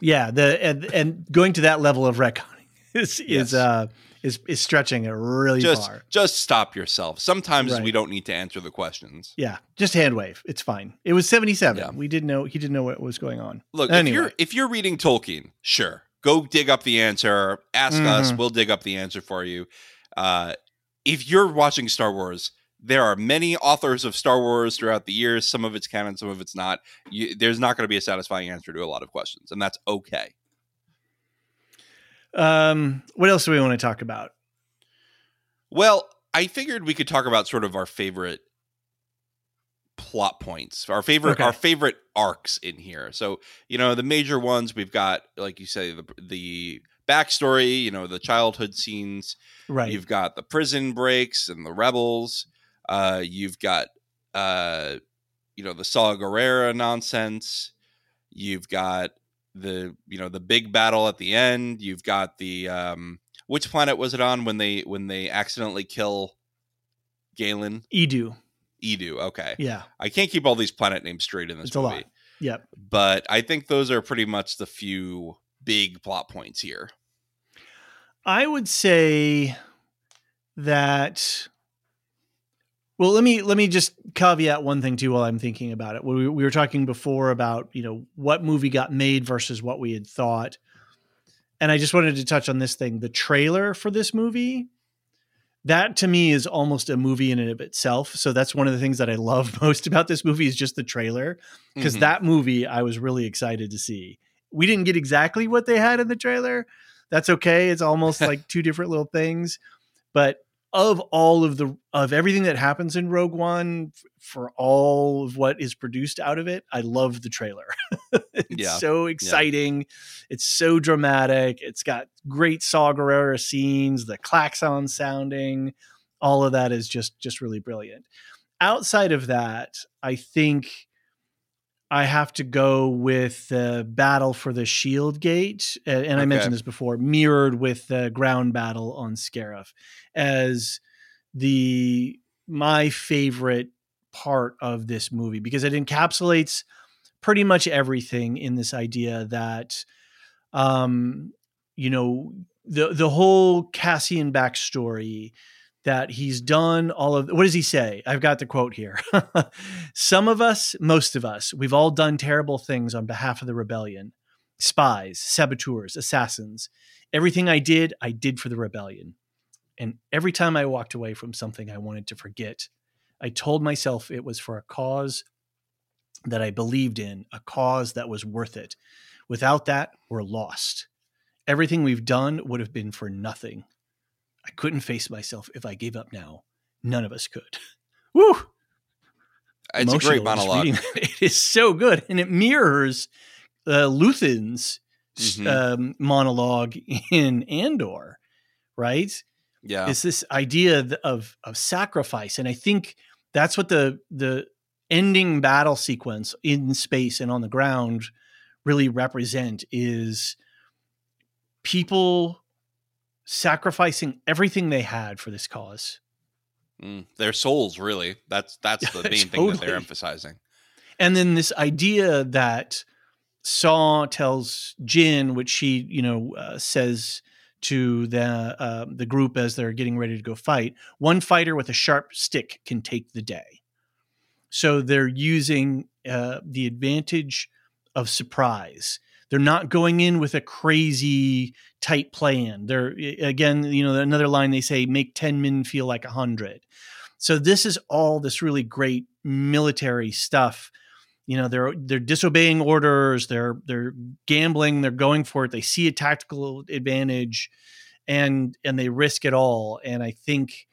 Yeah the and, and going to that level of retconning is Yes. is uh is is stretching it really Just far just stop yourself. Sometimes Right. we don't need to answer the questions. yeah just hand wave it's fine it was 77 Yeah. we didn't know he didn't know what was going on Look, Anyway. if you're if you're reading Tolkien, sure, go dig up the answer. Ask us, Mhm. we'll dig up the answer for you. Uh, if you're watching Star Wars, there are many authors of Star Wars throughout the years. Some of it's canon, some of it's not. You, there's not going to be a satisfying answer to a lot of questions, and that's okay. um what else do we want to talk about Well, I figured we could talk about sort of our favorite plot points, our favorite Okay. our favorite arcs in here. So, you know, the major ones we've got, like you say, the the backstory, you know, the childhood scenes. right You've got the prison breaks and the rebels. Uh, you've got uh, you know, the Saw Gerrera nonsense. You've got the you know the big battle at the end. You've got the um, which planet was it on when they when they accidentally kill Galen eadu Eadu? Okay, yeah I can't keep all these planet names straight in this It's a movie. lot. Yep. But I think those are pretty much the few big plot points here. I would say that well, let me let me just caveat one thing too while I'm thinking about it. We, we were talking before about you know what movie got made versus what we had thought, and I just wanted to touch on this thing. The trailer for this movie, that to me is almost a movie in and of itself. So that's one of the things that I love most about this movie is just the trailer because Mhm. that movie I was really excited to see. We didn't get exactly what they had in the trailer. That's okay. It's almost like two different little things, but of all of the of everything that happens in Rogue One f- for all of what is produced out of it, I love the trailer. it's Yeah. so exciting. It's so dramatic. It's got great Saw Gerrera scenes, the klaxon sounding, all of that is just just really brilliant. Outside of that, I think I have to go with the battle for the Shield Gate, and I Okay. mentioned this before, mirrored with the ground battle on Scarif as the my favorite part of this movie because it encapsulates pretty much everything in this idea that um you know the the whole Cassian backstory that he's done all of what does he say? I've got the quote here. Some of us, most of us, we've all done terrible things on behalf of the rebellion. Spies, saboteurs, assassins. Everything I did, I did for the rebellion. And every time I walked away from something I wanted to forget, I told myself it was for a cause that I believed in, a cause that was worth it. Without that, we're lost. Everything we've done would have been for nothing. I couldn't face myself if I gave up now. None of us could. Woo! It's a great monologue. It is so good, and it mirrors uh, Luthen's Mhm. um, monologue in Andor, right? Yeah. It's this idea of of sacrifice, and I think that's what the the ending battle sequence in space and on the ground really represent is people sacrificing everything they had for this cause. Mm, their souls, really. That's that's the main thing that they're emphasizing. And then this idea that Saw tells Jyn, which she, you know, uh, says to the uh, the group as they're getting ready to go fight, one fighter with a sharp stick can take the day. So they're using uh, the advantage of surprise. They're not going in with a crazy tight plan. They're again, you know, another line they say, "Make ten men feel like a hundred. So this is all this really great military stuff you know they're they're disobeying orders they're they're gambling they're going for it they see a tactical advantage and and they risk it all and i think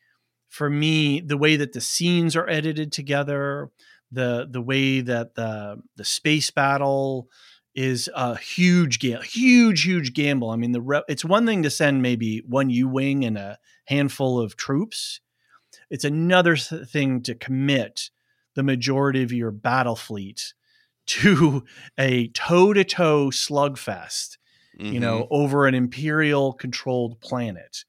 for me the way that the scenes are edited together the the way that the the space battle is a huge gamble, huge huge gamble. I mean the re- it's one thing to send maybe one u-wing and a handful of troops. It's another thing to commit the majority of your battle fleet to a toe-to-toe slugfest you know mm-hmm. over an imperial controlled planet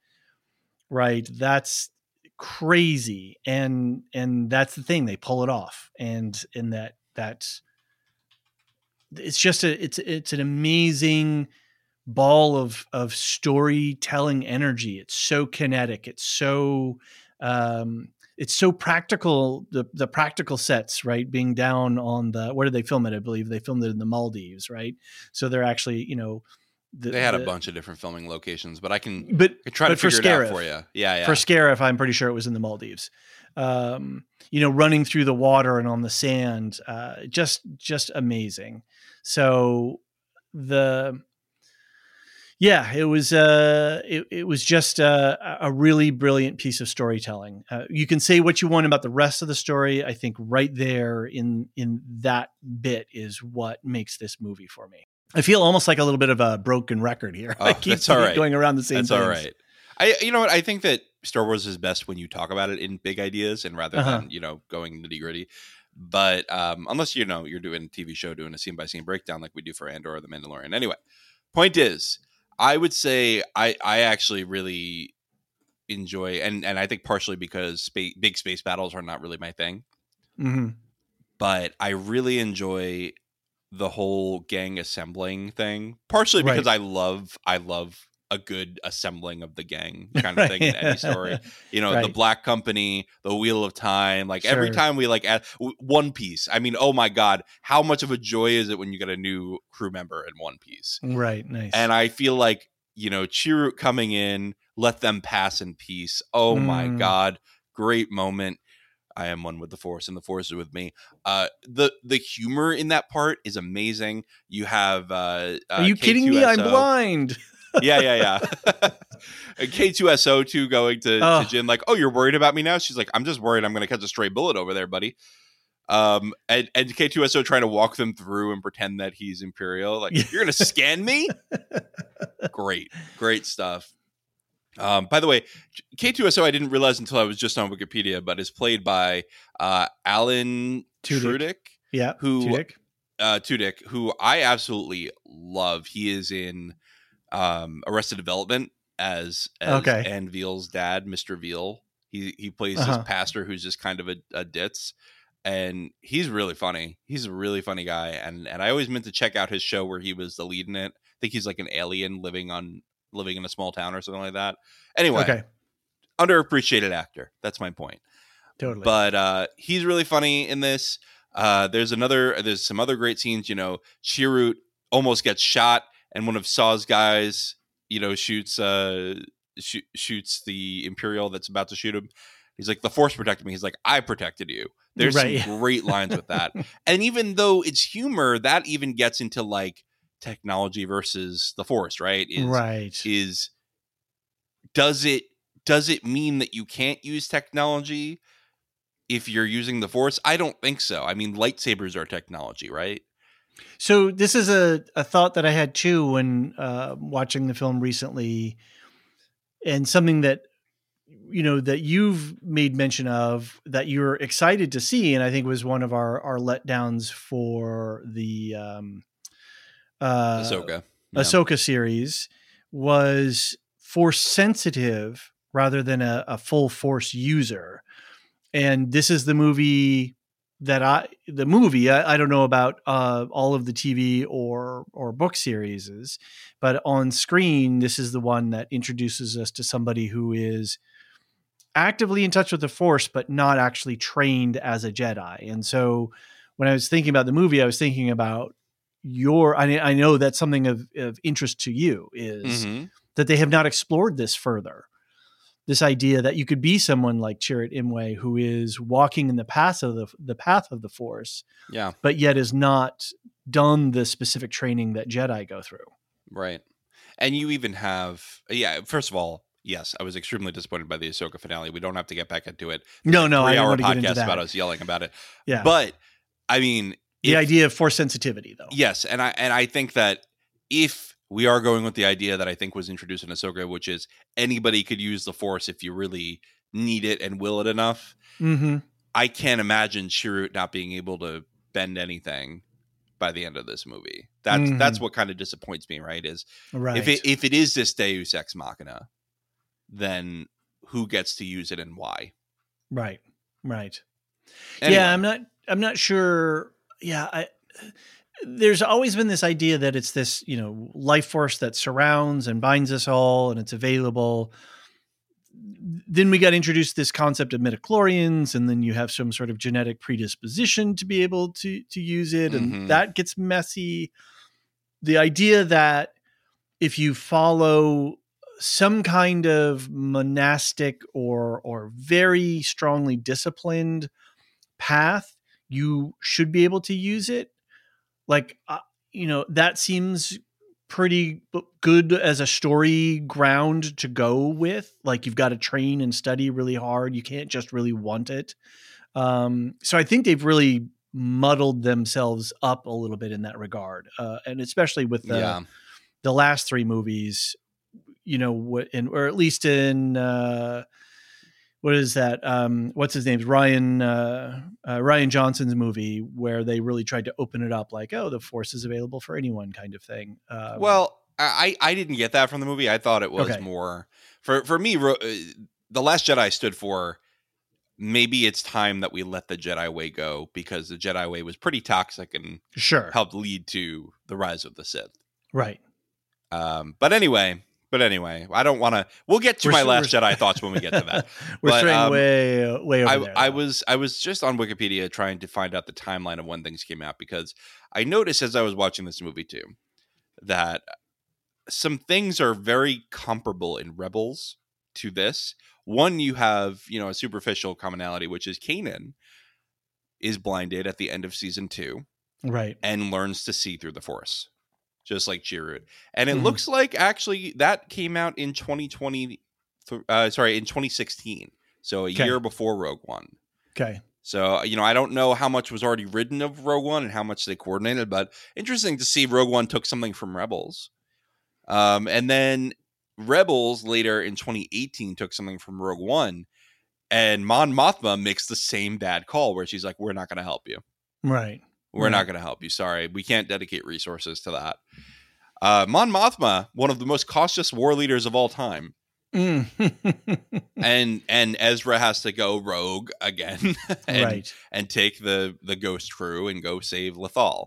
right? That's crazy. And and that's the thing they pull it off. And in that that it's just a it's it's an amazing ball of of storytelling energy it's so kinetic it's so um it's so practical the the practical sets right being down on the where did they film it i believe they filmed it in the maldives right so they're actually you know the, they had a bunch of different filming locations, but I can, but I try to but for figure it out for you. Yeah, yeah. for Scarif, I'm pretty sure it was in the Maldives. Um, you know, running through the water and on the sand, uh, just just amazing. So the yeah, it was uh, it, it was just a, a really brilliant piece of storytelling. Uh, you can say what you want about the rest of the story. I think right there in in that bit is what makes this movie for me. I feel almost like a little bit of a broken record here. Oh, I keep that's all right. going around the same. That's all things. right. I, you know what? I think that Star Wars is best when you talk about it in big ideas and rather Uh-huh. than you know going nitty gritty. But um, unless you know you're doing a TV show, doing a scene by scene breakdown like we do for Andor or The Mandalorian. Anyway, point is, I would say I I actually really enjoy and and I think partially because space, big space battles are not really my thing, hmm but I really enjoy the whole gang assembling thing. Partially because I love I love a good assembling of the gang kind of thing in any story. You know, right. the Black Company, the Wheel of Time. Like sure. every time we like add One Piece. I mean, oh my god, how much of a joy is it when you get a new crew member in One Piece? Right. Nice. And I feel like you know, Chirrut coming in, let them pass in peace. Oh mm. my god, great moment. I am one with the force, and the force is with me. Uh, the the humor in that part is amazing. You have uh, uh Are you K2SO. kidding me? I'm blind. yeah, yeah, yeah. K2SO2 going to, oh. to Jyn, like, oh, you're worried about me now? She's like, I'm just worried I'm going to catch a stray bullet over there, buddy. Um, and, and K2SO trying to walk them through and pretend that he's Imperial. Like, you're going to scan me? great, great stuff. Um, by the way, K2SO I didn't realize until I was just on Wikipedia, but is played by uh, Alan Tudyk. Tudyk yeah, who Tudyk. Uh, Tudyk, who I absolutely love. He is in um, Arrested Development as, as okay. Anne Veal's dad, Mr. Veal. He he plays uh-huh. this pastor who's just kind of a, a ditz, and he's really funny. He's a really funny guy, and and I always meant to check out his show where he was the lead in it. I think he's like an alien living on living in a small town or something like that. Anyway, okay. underappreciated actor. That's my point. Totally. But uh, he's really funny in this. Uh, there's another. There's some other great scenes. You know, Chirrut almost gets shot and one of Saw's guys, you know, shoots uh sh- shoots the Imperial that's about to shoot him. He's like, the Force protected me. He's like, I protected you. There's right. some great lines with that. and even though it's humor, that even gets into like technology versus the Force, right? Is, right. Is does it does it mean that you can't use technology if you're using the Force? I don't think so. I mean, lightsabers are technology, right? So this is a, a thought that I had too when uh, watching the film recently, and something that you know that you've made mention of that you're excited to see, and I think was one of our our letdowns for the um, uh, Ahsoka yeah. Ahsoka series was force sensitive rather than a, a full force user, and this is the movie that I the movie I, I don't know about uh, all of the TV or or book series, but on screen this is the one that introduces us to somebody who is actively in touch with the Force, but not actually trained as a Jedi. And so when I was thinking about the movie, I was thinking about your. I, I know that's something of, of interest to you is mm-hmm. that they have not explored this further this idea that you could be someone like Chirrut Imwe who is walking in the path of the the path of the Force, yeah, but yet is not done the specific training that Jedi go through. Right, and you even have yeah. First of all, yes, I was extremely disappointed by the Ahsoka finale. We don't have to get back into it. There's no, no, three hour podcast about us yelling about it. Yeah, but I mean, the if, idea of force sensitivity, though. Yes, and I and I think that if we are going with the idea that I think was introduced in Ahsoka, which is anybody could use the Force if you really need it and will it enough. Mm-hmm. I can't imagine Chirrut not being able to bend anything by the end of this movie. That's mm-hmm. that's what kind of disappoints me, right? Is right. if it if it is this Deus Ex Machina, then who gets to use it and why? Right. Right. Anyway. Yeah, I'm not I'm not sure. Yeah, I there's always been this idea that it's this, you know, life force that surrounds and binds us all and it's available. Then we got introduced this concept of midichlorians, and then you have some sort of genetic predisposition to be able to to use it, and mm-hmm. that gets messy. The idea that if you follow some kind of monastic or or very strongly disciplined path, you should be able to use it like uh, you know that seems pretty good as a story ground to go with. Like you've got to train and study really hard. You can't just really want it. Um, so i think they've really muddled themselves up a little bit in that regard uh, and especially with the yeah. the last three movies you know in or at least in uh, what is that? Um, what's his name? Ryan uh, uh, Rian Johnson's movie where they really tried to open it up, like, oh, the force is available for anyone, kind of thing. Um, well, I I didn't get that from the movie. I thought it was okay. more for for me. Uh, the Last Jedi stood for maybe it's time that we let the Jedi way go because the Jedi way was pretty toxic and Sure. helped lead to the rise of the Sith. Right. Um, but anyway, but anyway, I don't want to. We'll get to We're my last Jedi thoughts when we get to that. We're But, straying um, way way over I, there. I was I was just on Wikipedia trying to find out the timeline of when things came out because I noticed as I was watching this movie too that some things are very comparable in Rebels to this. One, you have you know a superficial commonality, which is Kanan is blinded at the end of season two right. and learns to see through the Force, just like Chirrut. And it Mhm. looks like actually that came out in 2020. Uh, sorry, in 2016, so a Okay. year before Rogue One. Okay. So, you know, I don't know how much was already written of Rogue One and how much they coordinated, but interesting to see Rogue One took something from Rebels. Um, and then Rebels later in 2018 took something from Rogue One, and Mon Mothma makes the same bad call where she's like, We're not going to help you. Right. We're not going to help you. Sorry. We can't dedicate resources to that. Uh, Mon Mothma, one of the most cautious war leaders of all time. Mm. and and Ezra has to go rogue again and right. and take the the ghost crew and go save Lothal.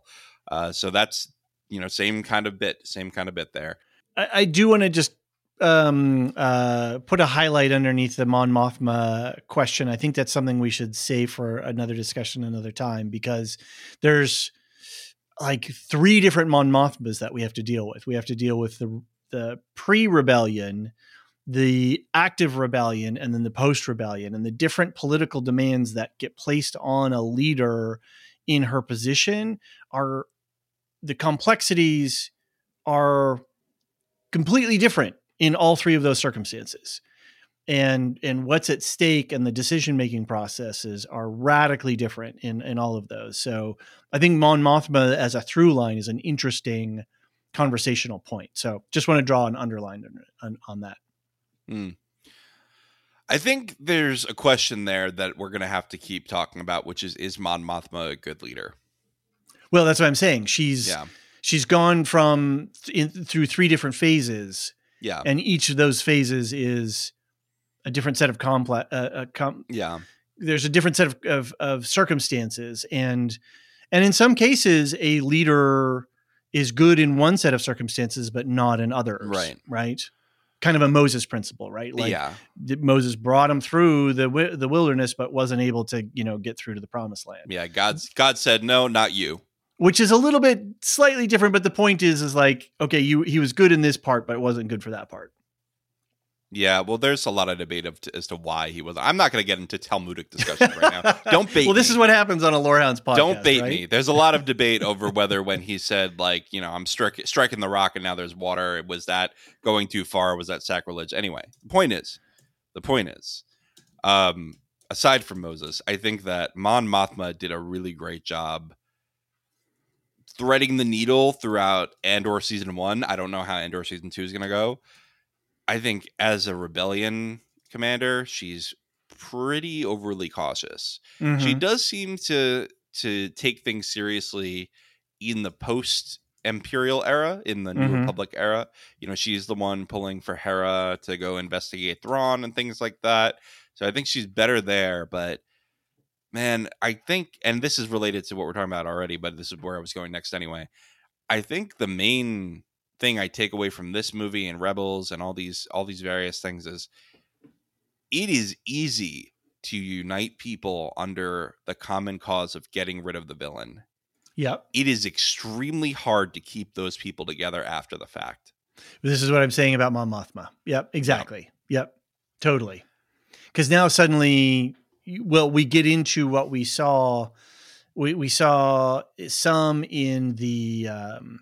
Uh, so that's you know same kind of bit, same kind of bit there. I, I do want to just um, uh, put a highlight underneath the Mon Mothma question. I think that's something we should save for another discussion another time because there's like three different Mon Mothmas that we have to deal with. We have to deal with the the pre-rebellion, the active rebellion, and then the post-rebellion, and the different political demands that get placed on a leader in her position are the complexities are completely different in all three of those circumstances. And and what's at stake and the decision making processes are radically different in in all of those. So i think mon mothma as a through line is an interesting conversational point. So just want to draw an underline on, on, that. Hmm. I think there's a question there that we're gonna have to keep talking about, which is is Mon Mothma a good leader? well that's what i'm saying. She's Yeah, she's gone from in, through three different phases yeah, and each of those phases is a different set of complex uh, uh, com- yeah, there's a different set of, of, of circumstances and and in some cases a leader is good in one set of circumstances but not in others Right. right kind of a moses principle right like yeah. moses brought him through the the wilderness but wasn't able to you know get through to the promised land Yeah, God's God said no, not you. Which is a little bit slightly different but the point is is like okay you he was good in this part but it wasn't good for that part Yeah, well, there's a lot of debate of as to why he was. I'm not going to get into Talmudic discussion right now. Don't bait well this me. is what happens on a lorehounds podcast Don't bait right? me. There's a lot of debate over whether when he said like, you know, I'm strik- striking the rock and now there's water, was that going too far? Was that sacrilege? Anyway, the point is, the point is, um, aside from Moses, I think that Mon Mothma did a really great job threading the needle throughout Andor season one. I don't know how Andor season two is going to go. I think as a rebellion commander, she's pretty overly cautious she Mhm. does seem to to take things seriously in the post imperial era in the new Mhm. republic era you know she's the one pulling for hera to go investigate thrawn and things like that so i think she's better there but man i think and this is related to what we're talking about already but this is where i was going next anyway i think the main thing i take away from this movie and rebels and all these all these various things is it is easy to unite people under the common cause of getting rid of the villain. yep It is extremely hard to keep those people together after the fact. This is what I'm saying about Mon Mothma. Yep, exactly. Yep, totally. Because now suddenly, well, we get into what we saw. We we saw some in the um,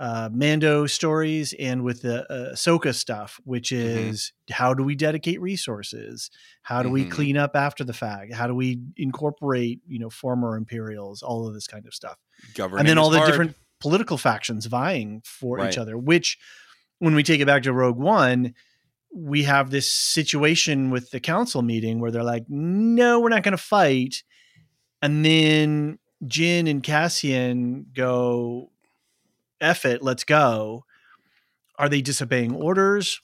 uh, Mando stories and with the uh, Ahsoka stuff, which is how do we dedicate resources? How do we Mhm. clean up after the fact? How do we incorporate you know former Imperials? All of this kind of stuff Governing and then all the hard. different political factions vying for Right. each other which when we take it back to rogue one we have this situation with the council meeting where they're like no we're not going to fight and then jyn and cassian go F it let's go are they disobeying orders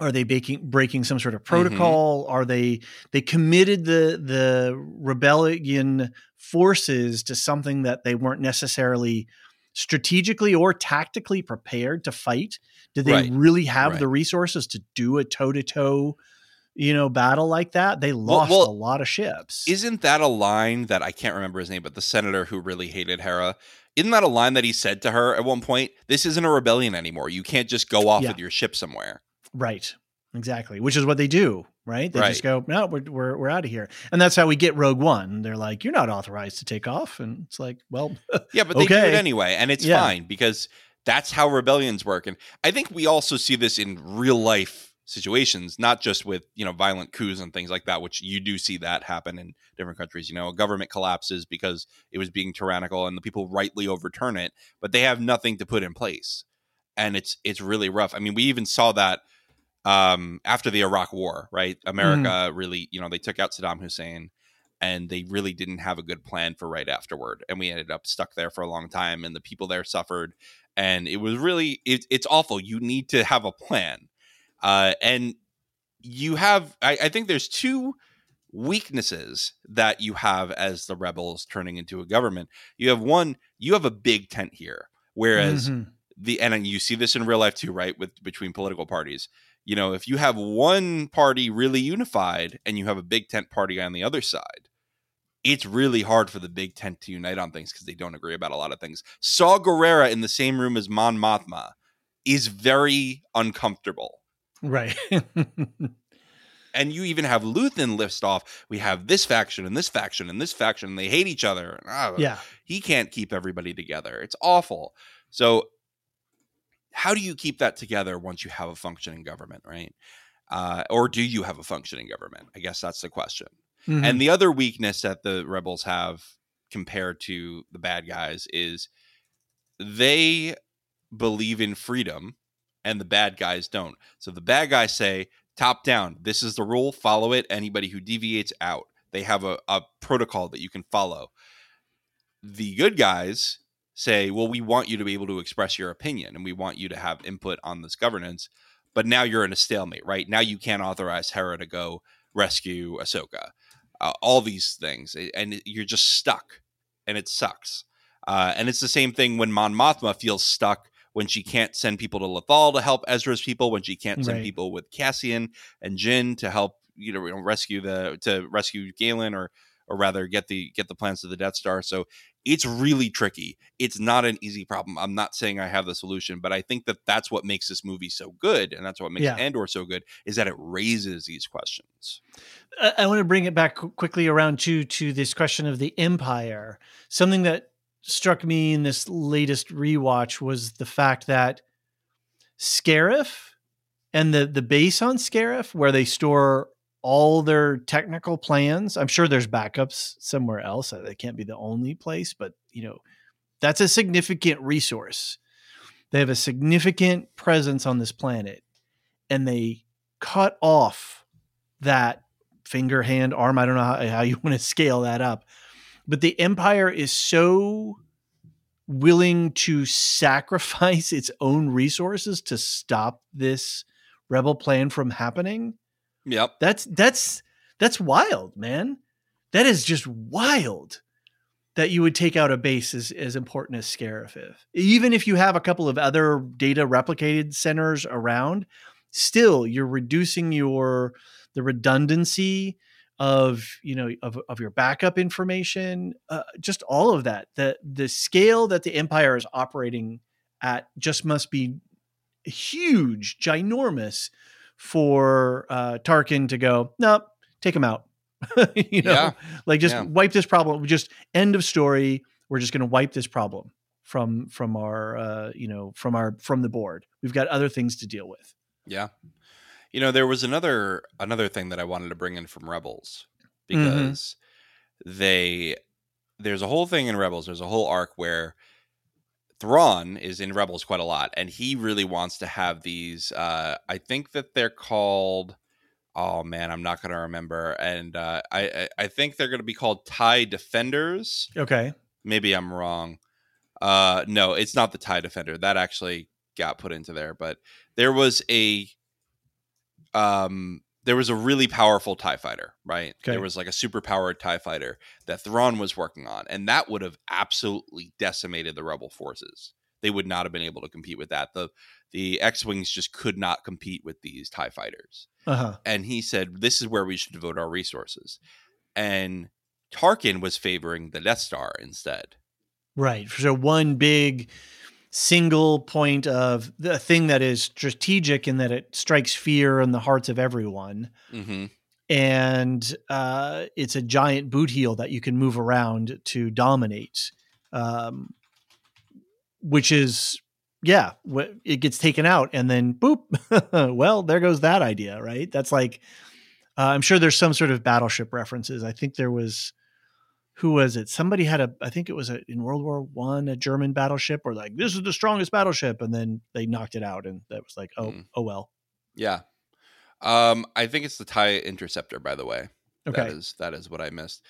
Are they breaking breaking some sort of mm-hmm. protocol? Are they they committed the the rebellion forces to something that they weren't necessarily strategically or tactically prepared to fight? Did they Right. really have Right. the resources to do a toe to toe, you know, battle like that? They lost well, a lot of ships. Isn't that a line that I can't remember his name, but the senator who really hated Hera? Isn't that a line that he said to her at one point? This isn't a rebellion anymore. You can't just go off Yeah. with your ship somewhere. Right. Exactly. Which is what they do, right? They just go, no, we're, we're, we're out of here. And that's how we get Rogue One. They're like, you're not authorized to take off. And it's like, well, Yeah, but they do it anyway, and it's Yeah. fine because that's how rebellions work. And I think we also see this in real life situations, not just with you know violent coups and things like that, which you do see that happen in different countries. You know, a government collapses because it was being tyrannical, and the people rightly overturn it, but they have nothing to put in place, and it's it's really rough. I mean, we even saw that um, after the Iraq War, right? America really, you know, they took out Saddam Hussein and they really didn't have a good plan for right afterward. And we ended up stuck there for a long time and the people there suffered. And it was really, it, it's awful. You need to have a plan. Uh, and you have, I, I think there's two weaknesses that you have as the rebels turning into a government. You have one, you have a big tent here. Whereas Mhm. the and you see this in real life too, right? With between political parties. You know, if you have one party really unified and you have a big tent party on the other side, it's really hard for the big tent to unite on things because they don't agree about a lot of things. Saw Gerrera in the same room as Mon Mothma is very uncomfortable. right. And you even have Luthen list off. We have this faction and this faction and this faction, and they hate each other. Ah, yeah. he can't keep everybody together. It's awful. So, how do you keep that together once you have a functioning government, right? Uh, or do you have a functioning government? I guess that's the question. Mhm. And the other weakness that the rebels have compared to the bad guys is they believe in freedom and the bad guys don't. So the bad guys say, top down, this is the rule, follow it. Anybody who deviates out. They have a, a protocol that you can follow. The good guys say, well, we want you to be able to express your opinion and we want you to have input on this governance. But now you're in a stalemate, right? Now you can't authorize Hera to go rescue Ahsoka. Uh, all these things, and you're just stuck, and it sucks. Uh, and it's the same thing when Mon Mothma feels stuck when she can't send people to Lothal to help Ezra's people, when she can't send Right. people with Cassian and Jyn to help you know rescue the to rescue Galen or or rather get the get the plans to the Death Star. So it's really tricky. It's not an easy problem. I'm not saying I have the solution, but I think that that's what makes this movie so good, and that's what makes Yeah. Andor so good is that it raises these questions. I, I want to bring it back quickly around to to this question of the empire. Something that struck me in this latest rewatch was the fact that Scarif and the the base on Scarif, where they store all their technical plans. I'm sure there's backups somewhere else. Uh, They can't be the only place, but you know, that's a significant resource. They have a significant presence on this planet, and they cut off that finger, hand, arm. I don't know how, how you want to scale that up, but the Empire is so willing to sacrifice its own resources to stop this rebel plan from happening. Yep. That's that's that's wild, man. That is just wild that you would take out a base as, as important as Scarif. Even if you have a couple of other data replicated centers around, still you're reducing your the redundancy of you know of, of your backup information uh, just all of that the the scale that the empire is operating at just must be huge ginormous for uh tarkin to go nope take him out you know Yeah. like just Yeah. wipe this problem just end of story we're just going to wipe this problem from from our uh you know from our from the board we've got other things to deal with Yeah. You know, there was another another thing that I wanted to bring in from Rebels Mm-hmm. because they there's a whole thing in Rebels, there's a whole arc where Thrawn is in Rebels quite a lot and he really wants to have these uh I think that they're called oh man, I'm not going to remember and uh I I, I think they're going to be called TIE Defenders. Okay. Maybe I'm wrong. Uh, no, it's not the tie defender. That actually got put into there, but there was a um, there was a really powerful TIE fighter, right? Okay. There was like a super powered TIE fighter that Thrawn was working on, and that would have absolutely decimated the rebel forces. They would not have been able to compete with that. The the X-Wings just could not compete with these TIE fighters. Uh-huh. And he said, This is where we should devote our resources. And Tarkin was favoring the Death Star instead. Right. So one big single point of the thing that is strategic in that it strikes fear in the hearts of everyone. Mm-hmm. And uh, it's a giant boot heel that you can move around to dominate, um, which is, yeah, wh- it gets taken out and then boop. well, there goes that idea, right? That's like, uh, I'm sure there's some sort of battleship references. I think there was who was it? Somebody had a, I think it was a, in World War One, a German battleship, or like this is the strongest battleship, and then they knocked it out, and that was like, oh, Mm. oh well. Yeah. Um, I think it's the TIE Interceptor, by the way. Okay, That is that is what I missed.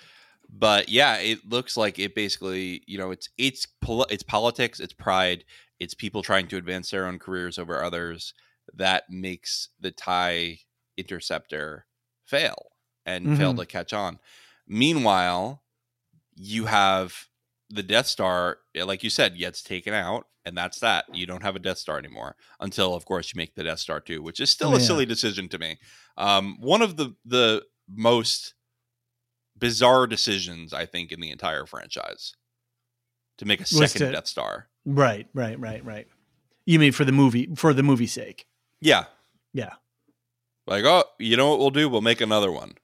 But yeah, it looks like it basically, you know, it's it's pol- it's politics, it's pride, it's people trying to advance their own careers over others that makes the TIE Interceptor fail and fail Mhm. to catch on. Meanwhile, you have the Death Star, eh, like you said, gets taken out, and that's that. You don't have a Death Star anymore until, of course, you make the Death Star too, which is still a Yeah. silly decision to me. Um, one of the the most bizarre decisions I think in the entire franchise to make a second to- Death Star. right, right, right, right. You mean for the movie, for the movie's sake? Yeah, Yeah. like oh, you know what we'll do? We'll make another one.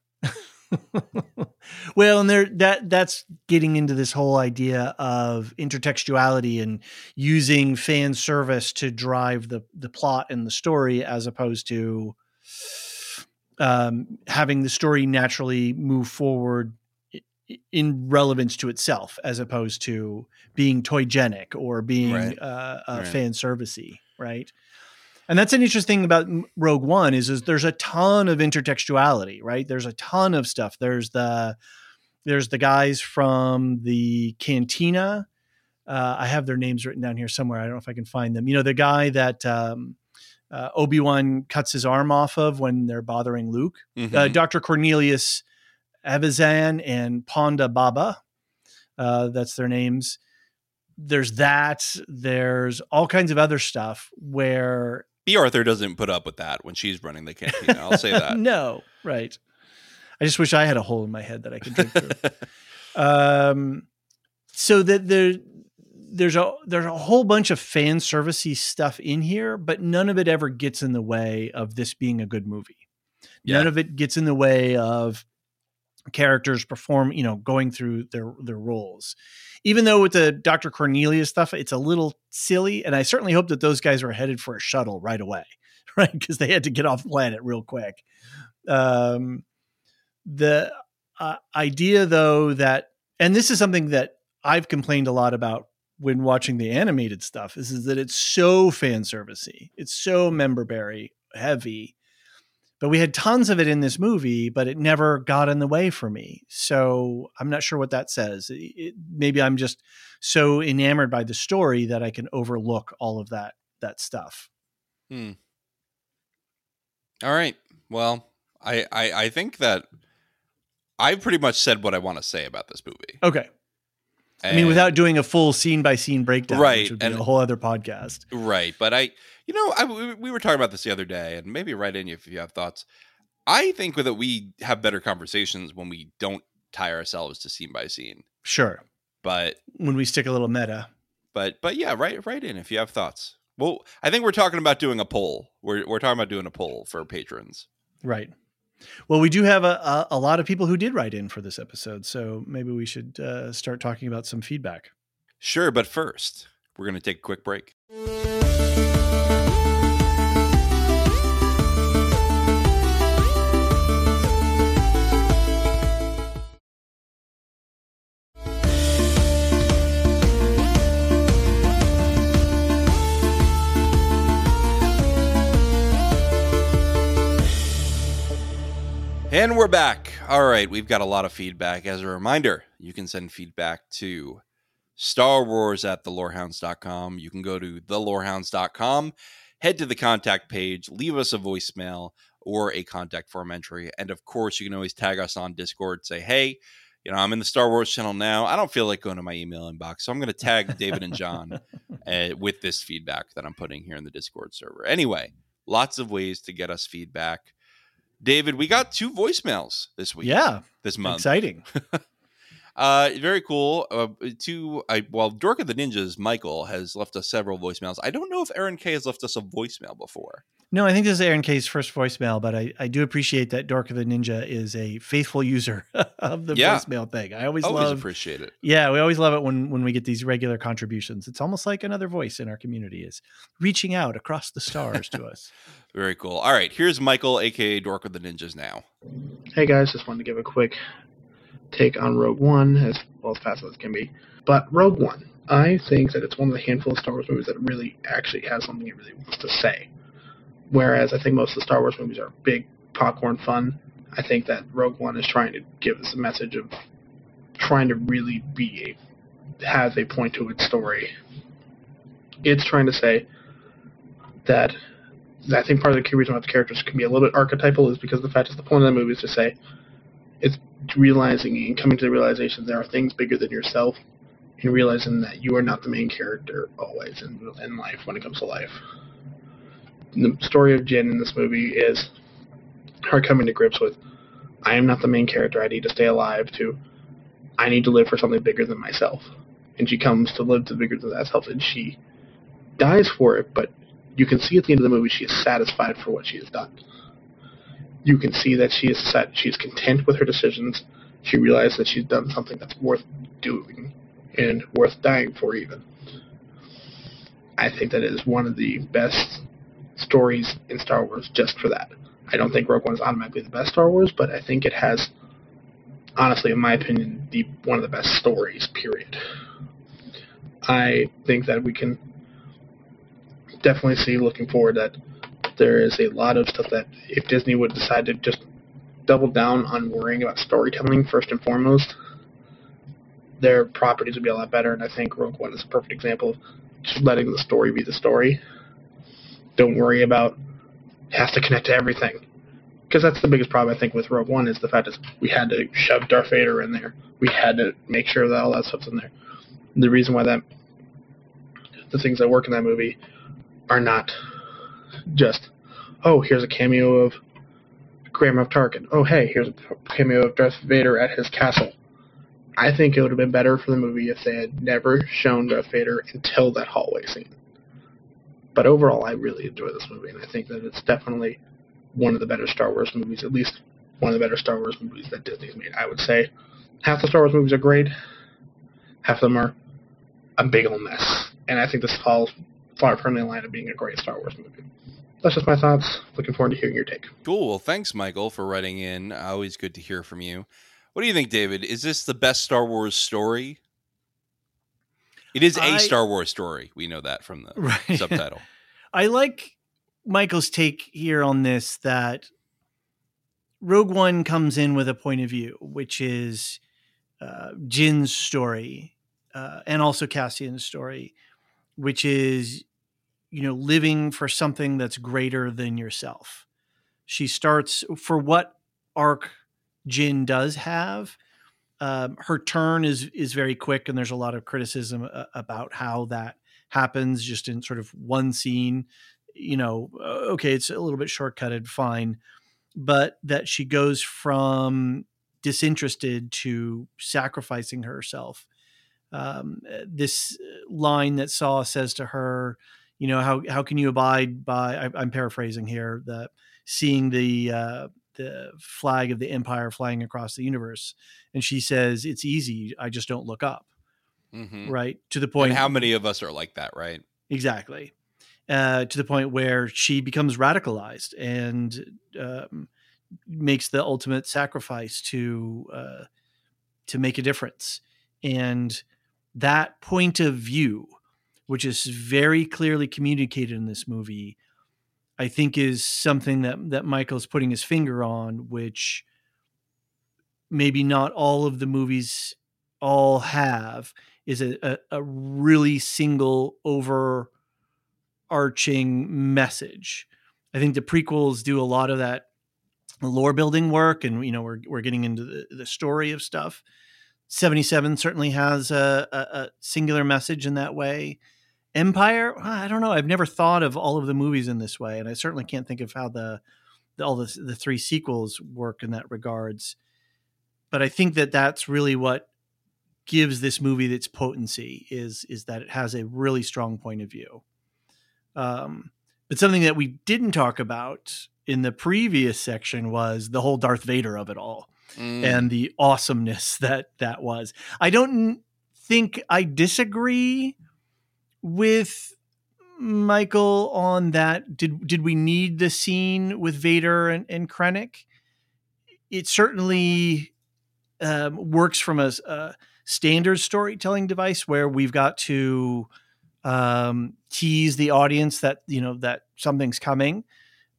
well, and there that that's getting into this whole idea of intertextuality and using fan service to drive the the plot and the story, as opposed to um, having the story naturally move forward in relevance to itself, as opposed to being toygenic or being Right. uh, uh, Right. fan servicey, right? And that's an interesting thing about Rogue One is, is there's a ton of intertextuality, right? There's a ton of stuff. There's the there's the guys from the cantina. Uh, I have their names written down here somewhere. I don't know if I can find them. You know, the guy that um, uh, Obi Wan cuts his arm off of when they're bothering Luke. Mhm. Uh, Dr. Cornelius Evazan and Ponda Baba. Uh, that's their names. There's that. There's all kinds of other stuff where Bea Arthur doesn't put up with that when she's running the cantina. I'll say that. no, right. I just wish I had a hole in my head that I could drink through. um, so that there, there's a there's a whole bunch of fan servicey stuff in here, but none of it ever gets in the way of this being a good movie. None of it gets in the way of characters perform, you know, going through their their roles. Even though with the Dr. Cornelius stuff, it's a little silly, and I certainly hope that those guys were headed for a shuttle right away, right? Because they had to get off planet real quick. Um, the uh, idea, though, that and this is something that I've complained a lot about when watching the animated stuff is, is that it's so fan servicey, it's so member berry heavy. But we had tons of it in this movie, but it never got in the way for me. So I'm not sure what that says. It- it- maybe I'm just so enamored by the story that I can overlook all of that that stuff. Hmm. All right. Well, I, I I think that I've pretty much said what I want to say about this movie. Okay. I mean, without doing a full scene by scene breakdown, Right, which would be and- a whole other podcast. Right, but I, you know, I, we- we were talking about this the other day, and maybe write in if you have thoughts. I think that we have better conversations when we don't tie ourselves to scene by scene. Sure. But, When we stick a little meta. but, but yeah, write write in if you have thoughts. Well, I think we're talking about doing a poll. We're we're talking about doing a poll for patrons. Right. Well, we do have a, a, a lot of people who did write in for this episode, so maybe we should uh, start talking about some feedback. Sure, but first, we're going to take a quick break. And we're back. All right, we've got a lot of feedback. As a reminder, you can send feedback to Star Wars at thelorehounds.com. You can go to thelorehounds.com, head to the contact page, leave us a voicemail. or a contact form entry. And of course, you can always tag us on Discord, say, hey, you know, I'm in the Star Wars channel now. I don't feel like going to my email inbox. So I'm going to tag David and John uh, with this feedback that I'm putting here in the Discord server. Anyway, lots of ways to get us feedback. David, we got two voicemails this week. Yeah. This month. Exciting. uh, very cool. Uh, two, I, well, Dork of the Ninjas, Michael, has left us several voicemails. I don't know if Aaron K has left us a voicemail before. No, I think this is Aaron K's first voicemail, but I, I do appreciate that Dork of the Ninja is a faithful user of the Yeah. voicemail thing. I always, Always love appreciate it. Yeah, we always love it when when we get these regular contributions. It's almost like another voice in our community is reaching out across the stars to us. Very cool. All right, here's Michael, aka Dork of the Ninjas. Now, Hey guys, just wanted to give a quick take on Rogue One, as well as fast as can be. But Rogue One, I think that it's one of the handful of Star Wars movies that really actually has something it really wants to say. Whereas I think most of the Star Wars movies are big popcorn fun. I think that Rogue One is trying to give us a message of trying to really be a has a point to its story. It's trying to say that I think part of the key reason why the characters can be a little bit archetypal is because the fact is the point of the movie is to say it's realizing and coming to the realization there are things bigger than yourself and realizing that you are not the main character always in, in life when it comes to life. The story of Jyn in this movie is her coming to grips with I am not the main character, I need to stay alive to I need to live for something bigger than myself. And she comes to live to bigger than that self and she dies for it, but you can see at the end of the movie she is satisfied for what she has done. You can see that she is set, she is content with her decisions. She realizes that she's done something that's worth doing and worth dying for, even. I think that is one of the best stories in Star Wars just for that. I don't think Rogue One is automatically the best Star Wars, but I think it has, honestly, in my opinion, the one of the best stories. Period. I think that we can definitely see looking forward that there is a lot of stuff that if Disney would decide to just double down on worrying about storytelling first and foremost, their properties would be a lot better. And I think Rogue One is a perfect example of just letting the story be the story. Don't worry about has to connect to everything. Because that's the biggest problem I think with Rogue One is the fact that we had to shove Darth Vader in there. We had to make sure that all that stuff's in there. The reason why that the things that work in that movie are not just, oh, here's a cameo of Grand Moff Tarkin. Oh, hey, here's a cameo of Darth Vader at his castle. I think it would have been better for the movie if they had never shown Darth Vader until that hallway scene. But overall, I really enjoy this movie, and I think that it's definitely one of the better Star Wars movies, at least one of the better Star Wars movies that Disney's made. I would say half the Star Wars movies are great, half of them are a big old mess. And I think this falls far from the line of being a great Star Wars movie. That's just my thoughts. Looking forward to hearing your take. cool. Well, thanks, Michael, for writing in. Always good to hear from you. What do you think, David? Is this the best Star Wars story? It is a I- Star Wars story. We know that from the Right. subtitle. I like Michael's take here on this that Rogue One comes in with a point of view, which is uh, Jyn's story uh, and also Cassian's story, which is, you know, living for something that's greater than yourself. She starts for what arc Jyn does have. Um, her turn is is very quick, and there's a lot of criticism uh, about how that happens just in sort of one scene. You know, okay, it's a little bit shortcutted, fine, but that she goes from disinterested to sacrificing herself. Um, this line that Saw says to her, you know, how how can you abide by? I, I'm paraphrasing here. The seeing the uh, the flag of the empire flying across the universe, and she says, "It's easy. I just don't look up." hmm Right to the point. And how many of us are like that, right? Exactly. Uh, to the point where she becomes radicalized and um, makes the ultimate sacrifice to uh, to make a difference. And that point of view, which is very clearly communicated in this movie, I think is something that that Michael's putting his finger on, which maybe not all of the movies all have is a, a, a really single overarching message. I think the prequels do a lot of that lore building work, and you know we're we're getting into the, the story of stuff. Seventy seven certainly has a, a, a, singular message in that way. Empire, I don't know. I've never thought of all of the movies in this way, and I certainly can't think of how the, the all the the three sequels work in that regards. But I think that that's really what gives this movie its potency is is that it has a really strong point of view. Um, but something that we didn't talk about in the previous section was the whole Darth Vader of it all mm. and the awesomeness that that was. I don't think I disagree with Michael on that. Did did we need the scene with Vader and, and Krennic? It certainly um, works from a, a, standard storytelling device where we've got to um, tease the audience that you know that something's coming.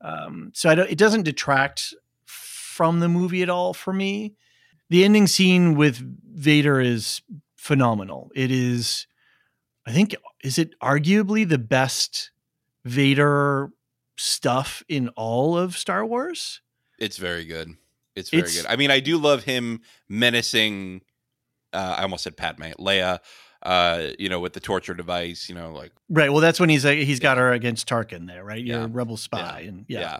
Um, so it doesn't detract from the movie at all for me. The ending scene with Vader is phenomenal. It is, I think, is it arguably the best Vader stuff in all of Star Wars? It's very good. It's very it's, good. I mean, I do love him menacing. Uh, I almost said Padme, Leia. Uh, you know, with the torture device. You know, like right. Well, that's when he's uh, he's got her against Tarkin there, right? You're yeah. a rebel spy, yeah. and yeah. yeah.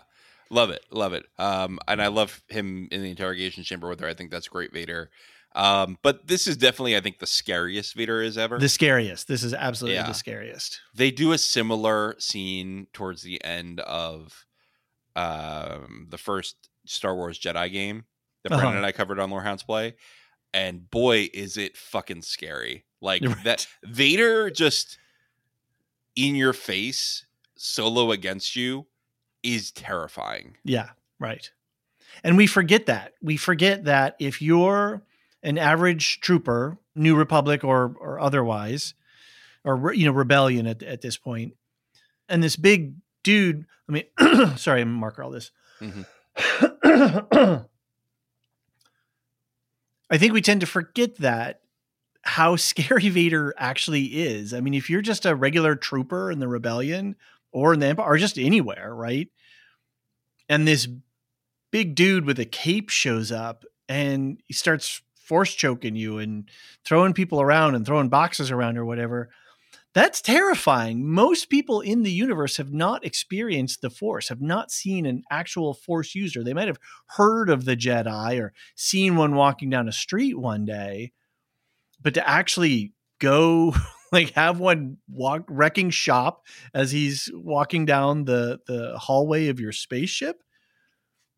Love it, love it. Um, and I love him in the interrogation chamber with her. I think that's great, Vader. Um, but this is definitely, I think, the scariest Vader is ever. The scariest. This is absolutely yeah. the scariest. They do a similar scene towards the end of um, the first Star Wars Jedi game that uh-huh. Brandon and I covered on Lorehounds Play. And boy, is it fucking scary. Like right. that Vader just in your face, solo against you, is terrifying. Yeah, right. And we forget that. We forget that if you're an average trooper, New Republic or or otherwise, or you know rebellion at at this point, and this big dude. I mean, sorry, I'm marker all this. Mm-hmm. I think we tend to forget that how scary Vader actually is. I mean, if you're just a regular trooper in the rebellion or in the empire or just anywhere, right? And this big dude with a cape shows up and he starts force choking you and throwing people around and throwing boxes around or whatever. That's terrifying. Most people in the universe have not experienced the Force, have not seen an actual Force user. They might have heard of the Jedi or seen one walking down a street one day, but to actually go like have one walk wrecking shop as he's walking down the the hallway of your spaceship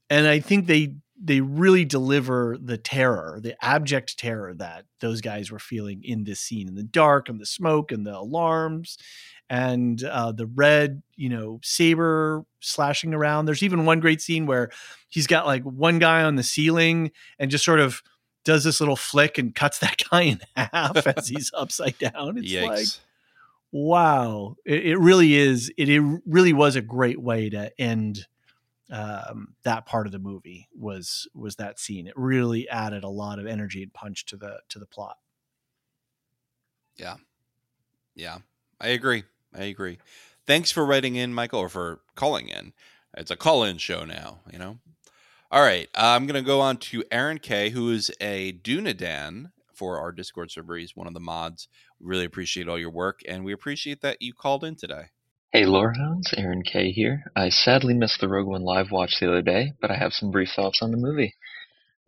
and i think they they really deliver the terror, the abject terror that those guys were feeling in this scene, in the dark and the smoke and the alarms and uh, the red, you know, saber slashing around. There's even one great scene where he's got like one guy on the ceiling and just sort of does this little flick and cuts that guy in half as he's upside down. It's Yikes. like, wow, it, it really is. It, it really was a great way to end um, that part of the movie was was that scene. It really added a lot of energy and punch to the to the plot. Yeah, yeah, I agree. I agree. Thanks for writing in, Michael, or for calling in. It's a call-in show now. You know. All right, I'm to go on to Aaron K, who is a Dunedain for our Discord server. He's one of the mods. We really appreciate all your work, and we appreciate that you called in today. Hey Lorehounds, Aaron K here. I sadly missed the Rogue One live watch the other day, but I have some brief thoughts on the movie.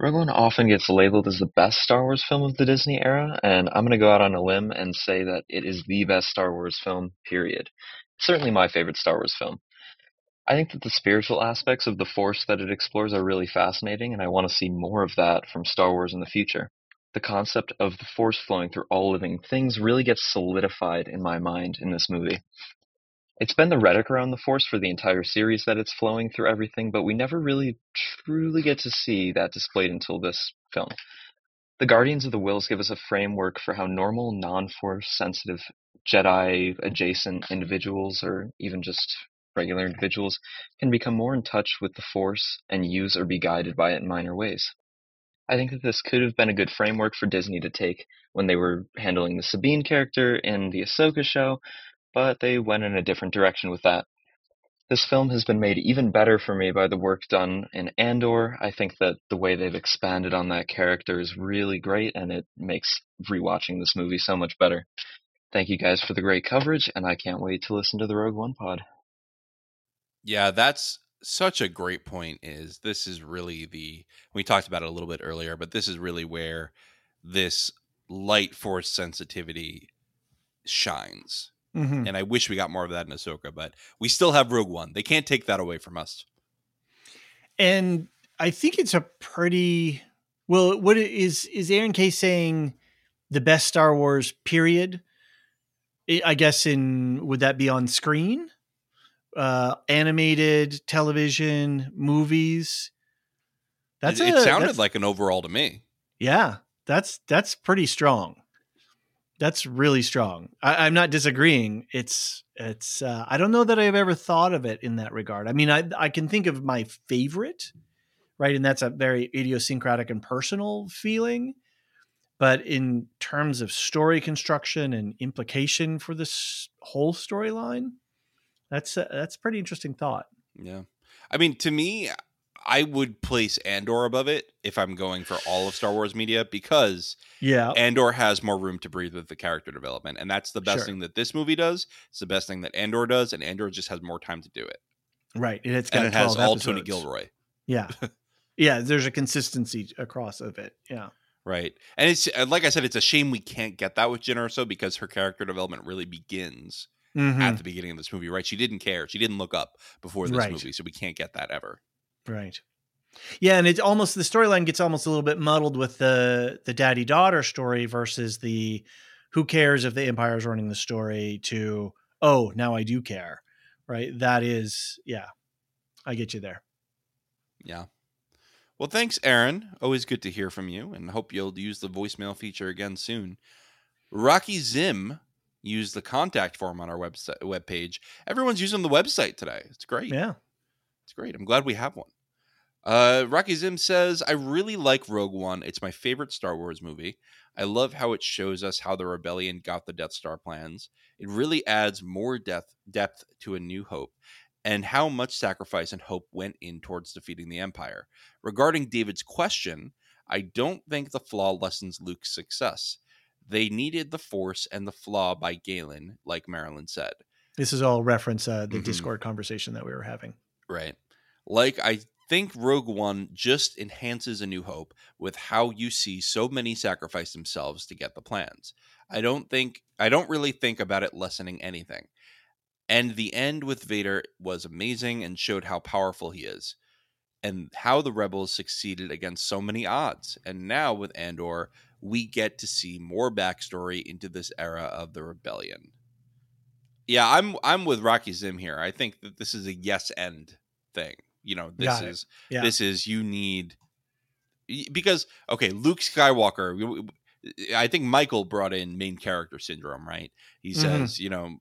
Rogue One often gets labeled as the best Star Wars film of the Disney era, and I'm going to go out on a limb and say that it is the best Star Wars film, period. Certainly my favorite Star Wars film. I think that the spiritual aspects of the Force that it explores are really fascinating, and I want to see more of that from Star Wars in the future. The concept of the Force flowing through all living things really gets solidified in my mind in this movie. It's been the rhetoric around the Force for the entire series that it's flowing through everything, but we never really truly get to see that displayed until this film. The Guardians of the Whills give us a framework for how normal, non Force sensitive, Jedi adjacent individuals, or even just regular individuals, can become more in touch with the Force and use or be guided by it in minor ways. I think that this could have been a good framework for Disney to take when they were handling the Sabine character in the Ahsoka show, but they went in a different direction with that. This film has been made even better for me by the work done in Andor. I think that the way they've expanded on that character is really great, and it makes rewatching this movie so much better. Thank you guys for the great coverage, and I can't wait to listen to the Rogue One pod. Yeah, that's such a great point. Is this is really the we talked about it a little bit earlier, but this is really where this light force sensitivity shines. Mhm. And I wish we got more of that in Ahsoka, but we still have Rogue One. They can't take that away from us. And I think it's a pretty well. What is is Aaron K saying? The best Star Wars period. I I guess in would that be on screen, uh, animated television, movies? That's it, a- it sounded that's- like an overall to me. Yeah, that's that's pretty strong. That's really strong. I, I'm not disagreeing. It's it's. Uh, I don't know that I've ever thought of it in that regard. I mean, I I can think of my favorite, right, and that's a very idiosyncratic and personal feeling. But in terms of story construction and implication for this whole storyline, that's a, that's a pretty interesting thought. Yeah. I mean, to me, I would place Andor above it if I'm going for all of Star Wars media because Yeah, Andor has more room to breathe with the character development. And that's the best Sure. thing that this movie does. It's the best thing that Andor does. And Andor just has more time to do it. right. And it's got And it has 12 all Tony. Gilroy. Yeah. yeah, there's a consistency across of it. Yeah. Right. And it's uh, like I said, it's a shame we can't get that with Jyn Erso because her character development really begins Mhm. at the beginning of this movie, right? She didn't care. She didn't look up before this Right. movie. So we can't get that ever. Right. Yeah, and it's almost the storyline gets almost a little bit muddled with the the daddy daughter story versus the who cares if the empire is running the story to oh now I do care, right? That is yeah, I get you there. Yeah. Well, thanks, Aaron. Always good to hear from you, and hope you'll use the voicemail feature again soon. Rocky Zim used the contact form on our website webpage. Everyone's using the website today. It's great. Yeah, It's great. I'm glad we have one. Uh, Rocky Zim says, I really like Rogue One. It's my favorite Star Wars movie. I love how it shows us how the rebellion got the Death Star plans. It really adds more depth depth to A New Hope and how much sacrifice and hope went in towards defeating the Empire. Regarding David's question, I don't think the flaw lessens Luke's success. They needed the Force and the flaw by Galen, like Marilyn said. this is all reference uh, the Mhm. Discord conversation that we were having. Right. Like I think Rogue One just enhances A New Hope with how you see so many sacrifice themselves to get the plans. I don't think I don't really think about it lessening anything. And the end with Vader was amazing and showed how powerful he is and how the rebels succeeded against so many odds. And now with Andor, we get to see more backstory into this era of the rebellion. Yeah, I'm I'm with Rocky Zim here. I think that this is a yes end thing. You know, this Got is Yeah. this is you need because okay, Luke Skywalker. I think Michael brought in main character syndrome, right? He Mhm. says, you know,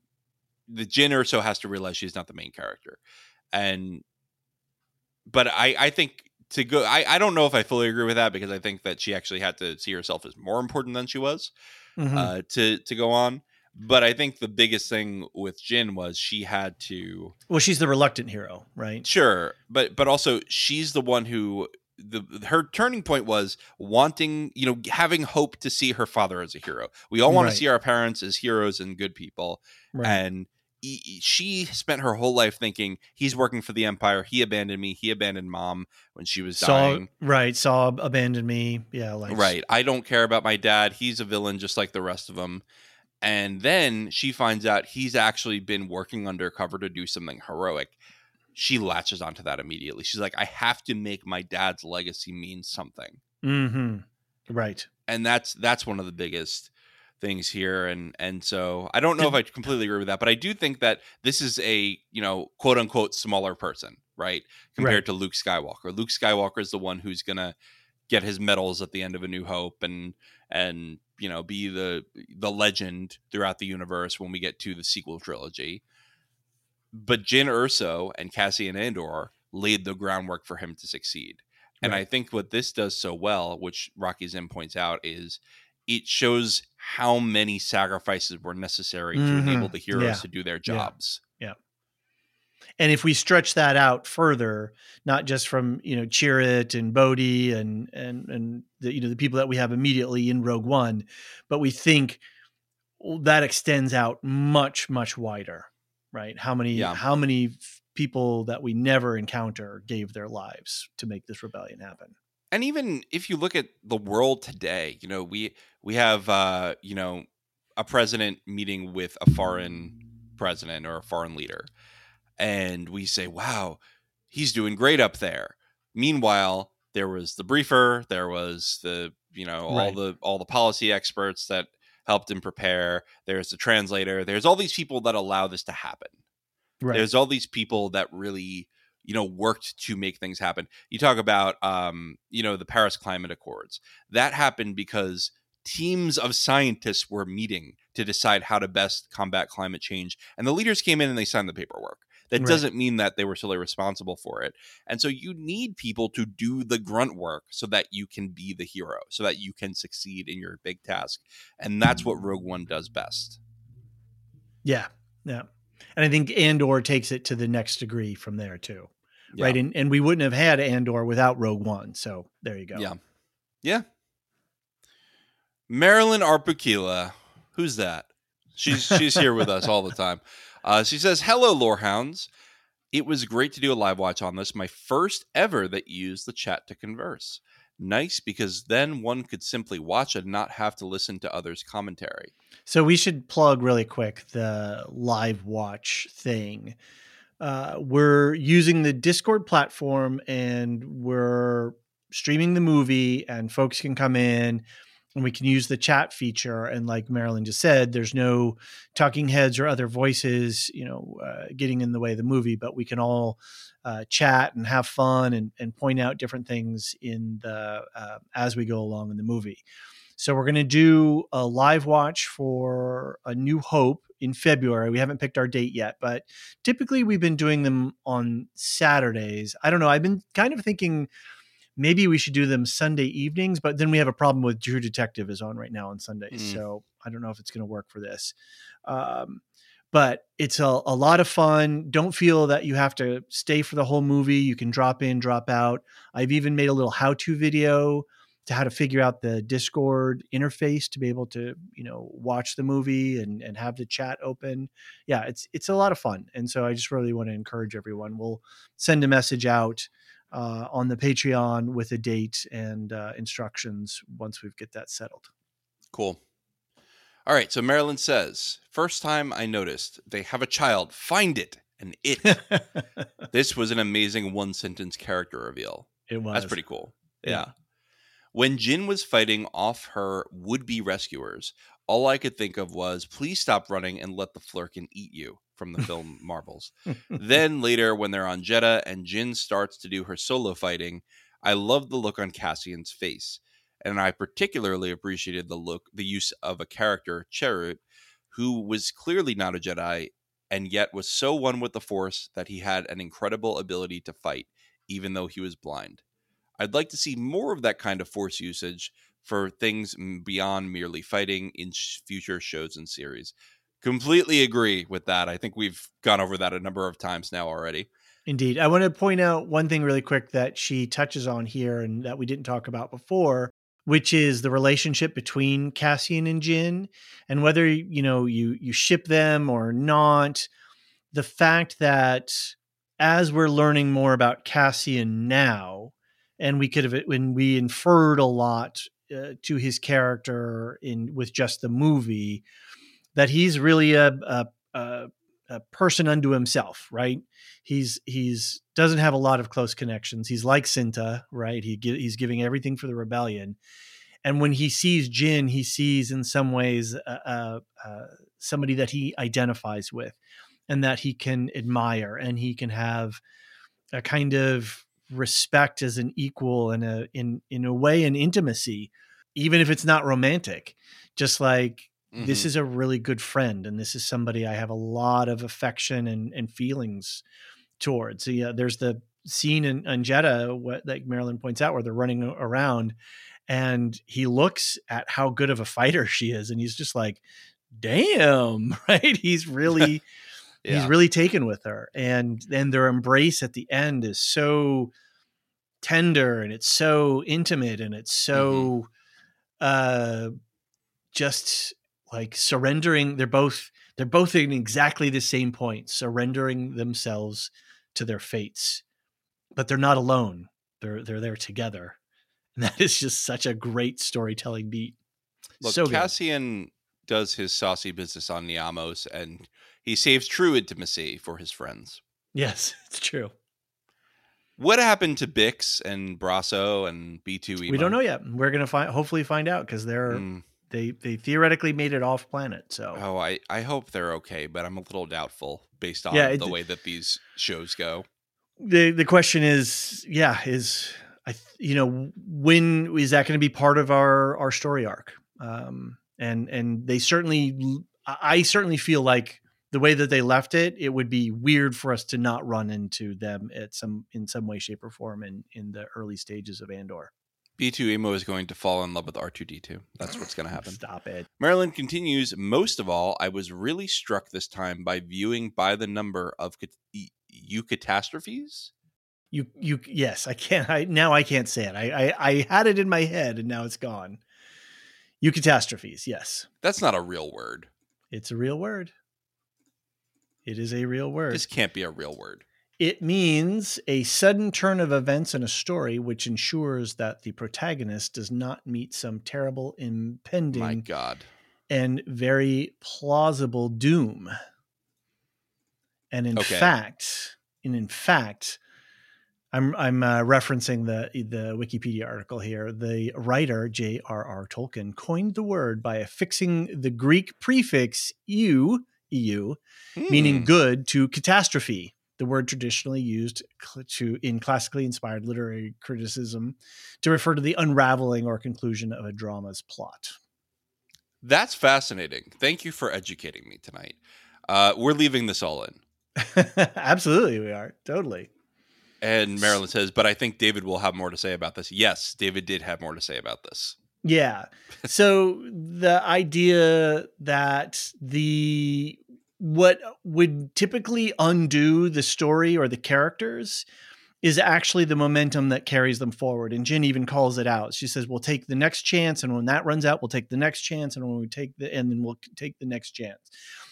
the Jyn Erso has to realize she's not the main character, and but I I think to go I I don't know if I fully agree with that because I think that she actually had to see herself as more important than she was Mhm. uh, to to go on. But I think the biggest thing with Jyn was she had to well, she's the reluctant hero, right? Sure, but but also she's the one who the her turning point was wanting, you know, having hope to see her father as a hero. We all want Right. to see our parents as heroes and good people, Right. and she spent her whole life thinking he's working for the empire. He abandoned me. He abandoned mom when she was saw dying. right, saw abandoned me. Yeah, like Right. I don't care about my dad. He's a villain just like the rest of them. And then she finds out he's actually been working undercover to do something heroic. She latches onto that immediately. She's like, I have to make my dad's legacy mean something. Mm-hmm. Right. And that's that's one of the biggest things here. And and so I don't know if I completely agree with that, but I do think that this is a, you know, quote unquote smaller person, right? Compared Right. to Luke Skywalker. Luke Skywalker is the one who's gonna get his medals at the end of A New Hope and and you know be the the legend throughout the universe when we get to the sequel trilogy. But Jyn Erso and Cassian Andor laid the groundwork for him to succeed. And I think what this does so well, which Rocky Zim points out, is it shows how many sacrifices were necessary to Mhm. enable the heroes Yeah. to do their Yeah. And if we stretch that out further, not just from you know Chirrut and Bodhi and and and the you know the people that we have immediately in Rogue One, but we think that extends out much much wider, right? How many Yeah. how many people that we never encounter gave their lives to make this rebellion happen? and even if you look at the world today you know we we have uh you know a president meeting with a foreign president or a foreign leader and we say wow he's doing great up there. Meanwhile there was the briefer there was the you know all Right. the all the policy experts that helped him prepare. There's the translator. There's all these people that allow this to happen. Right. there's all these people that really you know worked to make things happen. You talk about um you know the paris climate accords. That happened because teams of scientists were meeting to decide how to best combat climate change and the leaders came in and they signed the paperwork that Right. doesn't mean that they were solely responsible for it and so you need people to do the grunt work so that you can be the hero so that you can succeed in your big task and that's what rogue one does best Yeah, yeah, and I think Andor takes it to the next degree from there too, right? And and we wouldn't have had Andor without Rogue One. So there you go. Yeah. Yeah. Marilyn Arpukila. Who's that? She's she's here with us all the time. Uh, she says, "Hello, Lorehounds. It was great to do a live watch on this. My first ever that used the chat to converse. Nice because then one could simply watch and not have to listen to others' commentary. So we should plug really quick the live watch thing. Uh, we're using the Discord platform and we're streaming the movie, and folks can come in and we can use the chat feature. And like Marilyn just said, there's no talking heads or other voices, you know, uh, getting in the way of the movie, but we can all uh, chat and have fun and, and point out different things in the uh, as we go along in the movie. So we're going to do a live watch for A New Hope in February. We haven't picked our date yet, but typically we've been doing them on Saturdays. I don't know. I've been kind of thinking maybe we should do them Sunday evenings, but then we have a problem with True Detective is on right now on Sundays. Mm. So I don't know if it's going to work for this. Um, but it's a, a lot of fun. Don't feel that you have to stay for the whole movie. You can drop in, drop out. I've even made a little how to video to how to figure out the Discord interface to be able to, you know, watch the movie and, and have the chat open. Yeah, it's it's a lot of fun. And so I just really want to encourage everyone. We'll send a message out uh, on the Patreon with a date and uh, instructions once we get that settled. Cool. All right. So Marilyn says, first time I noticed they have a child. Find it. And it. this was an amazing one sentence character reveal. it was. That's pretty cool. Yeah. Yeah. When Jyn was fighting off her would be rescuers, all I could think of was, please stop running and let the Flerken eat you from the film Marvels. then later, when they're on Jedha and Jyn starts to do her solo fighting, I love the look on Cassian's face. And I particularly appreciated the look, the use of a character, Chirrut, who was clearly not a Jedi and yet was so one with the Force that he had an incredible ability to fight, even though he was blind. I'd like to see more of that kind of Force usage for things beyond merely fighting in sh- future shows and series. Completely agree with that. I think we've gone over that a number of times now already. Indeed. I want to point out one thing really quick that she touches on here and that we didn't talk about before, which is the relationship between Cassian and Jyn and whether you know you you ship them or not. The fact that as we're learning more about Cassian now, and we could have when we inferred a lot uh, to his character in with just the movie, that he's really a a, a a person unto himself, right? He's he's doesn't have a lot of close connections. He's like Cinta, right? He he's giving everything for the rebellion, and when he sees Jyn, he sees in some ways uh, uh, uh, somebody that he identifies with, and that he can admire, and he can have a kind of respect as an equal and a in in a way an intimacy, even if it's not romantic. Just like this Mhm. is a really good friend and this is somebody i have a lot of affection and, and feelings towards so yeah there's the scene in, in jedha what like marilyn points out where they're running around and he looks at how good of a fighter she is and he's just like damn right he's really Yeah. He's really taken with her, and then their embrace at the end is so tender and it's so intimate and it's so uh just like surrendering they're both they're both in exactly the same point surrendering themselves to their fates but they're not alone. They're they're there together. And that is just such a great storytelling beat. Look, so good. Cassian does his saucy business on Niamos, and he saves true intimacy for his friends. yes it's true. What happened to Bix and Brasso and b2e we don't know yet. We're gonna find hopefully find out because they're Mm, they they theoretically made it off planet so. Oh, I, I hope they're okay, but I'm a little doubtful based on Yeah, it- the way that these shows go. the the question is yeah is i you know when is that going to be part of our our story arc? Um and and they certainly i I certainly feel like the way that they left it it would be weird for us to not run into them at some in some way shape or form in in the early stages of andor B2 Emo is going to fall in love with R2D2. That's what's going to happen. stop it Marilyn continues. Most of all, I was really struck this time by viewing by the number of cat- e- eucatastrophes. you you yes i can't i now i can't say it i i, I had it in my head and now it's gone you catastrophes yes That's not a real word. It's a real word. It is a real word. This can't be a real word. It means a sudden turn of events in a story which ensures that the protagonist does not meet some terrible, My impending, God. and very plausible doom. And in Okay. fact, and in fact, I'm I'm uh, referencing the the Wikipedia article here. The writer J.R.R. Tolkien coined the word by affixing the Greek prefix "eu" "eu," meaning Hmm. good to catastrophe the word traditionally used to in classically inspired literary criticism to refer to the unraveling or conclusion of a drama's plot That's fascinating. Thank you for educating me tonight. Uh, we're leaving this all in. absolutely we are totally And Marilyn says, but I think David will have more to say about this. Yes, David did have more to say about this. yeah so the idea that the what would typically undo the story or the characters is actually the momentum that carries them forward. And Jyn even calls it out. She says, "We'll take the next chance, and when that runs out, we'll take the next chance, and when we take the, and then we'll take the next chance."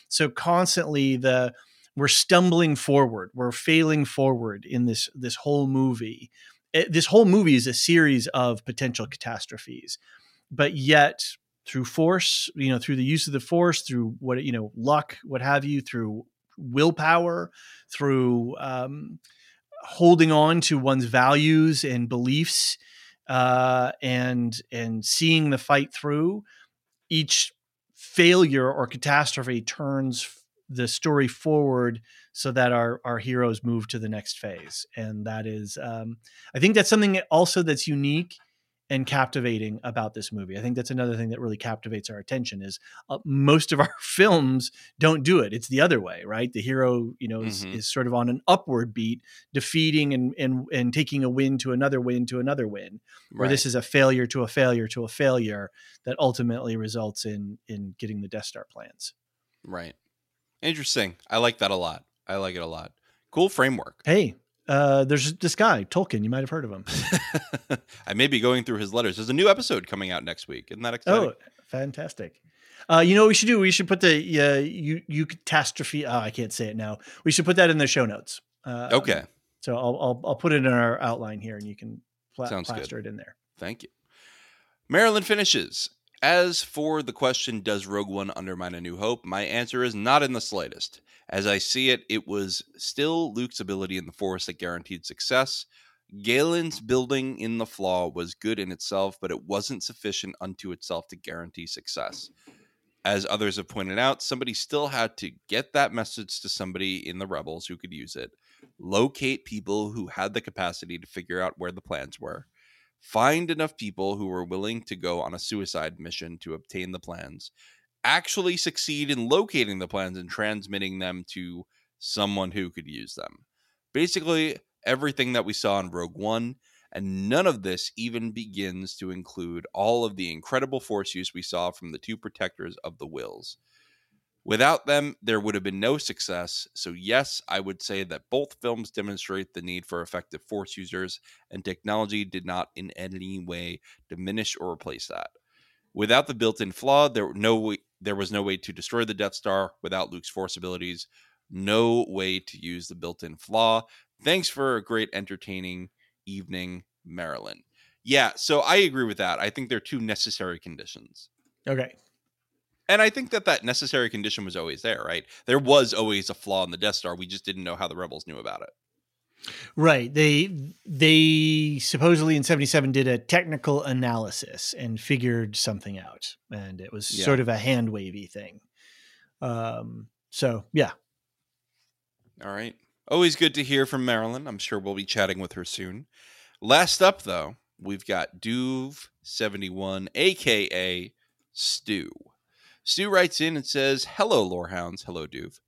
So constantly, the we're stumbling forward, we're failing forward in this this whole movie. It- this whole movie is a series of potential catastrophes, but yet through force, you know, through the use of the force, through what you know, luck, what have you, through willpower, through um, holding on to one's values and beliefs uh, and and seeing the fight through each failure or catastrophe turns the story forward so that our our heroes move to the next phase. And that is um, i think that's something also that's unique and captivating about this movie i think that's another thing that really captivates our attention is uh, most of our films don't do it it's the other way right the hero you know is, Mhm. is sort of on an upward beat defeating and and and taking a win to another win to another win where this is a failure to a failure to a failure that ultimately results in in getting the Death Star plans. right. Interesting. I like that a lot. I like it a lot. Cool framework. Hey, uh, there's this guy Tolkien. You might have heard of him. I may be going through his letters. There's a new episode coming out next week. Isn't that exciting? Oh, fantastic! Uh, you know what we should do? We should put the uh, you you catastrophe. Oh, I can't say it now. We should put that in the show notes. Uh, okay. So I'll, I'll I'll put it in our outline here, and you can pla- Sounds good. plaster it in there. Thank you. Marilyn finishes. As for the question, does Rogue One undermine A New Hope? My answer is not in the slightest. As I see it, it was still Luke's ability in the Force that guaranteed success. Galen's building in the flaw was good in itself, but it wasn't sufficient unto itself to guarantee success. As others have pointed out, somebody still had to get that message to somebody in the Rebels who could use it, locate people who had the capacity to figure out where the plans were, find enough people who were willing to go on a suicide mission to obtain the plans, actually succeed in locating the plans and transmitting them to someone who could use them. Basically, everything that we saw in Rogue One, and none of this even begins to include all of the incredible force use we saw from the two protectors of the Whills. Without them, there would have been no success. So, yes, I would say that both films demonstrate the need for effective Force users, and technology did not in any way diminish or replace that. Without the built-in flaw, there no way, there was no way to destroy the Death Star without Luke's Force abilities. No way to use the built-in flaw. Thanks for a great, entertaining evening, Marilyn. Yeah, so I agree with that. I think they're two necessary conditions. Okay. And I think that that necessary condition was always there, right? There was always a flaw in the Death Star. We just didn't know how the rebels knew about it. Right. They they supposedly in 77 did a technical analysis and figured something out. And it was Yeah. sort of a hand wavy thing. Um so yeah. All right. Always good to hear from Marilyn. I'm sure we'll be chatting with her soon. Last up, though, we've got Duve71, aka Stu. Stu writes in and says, Hello, Lorehounds. Hello, Duve.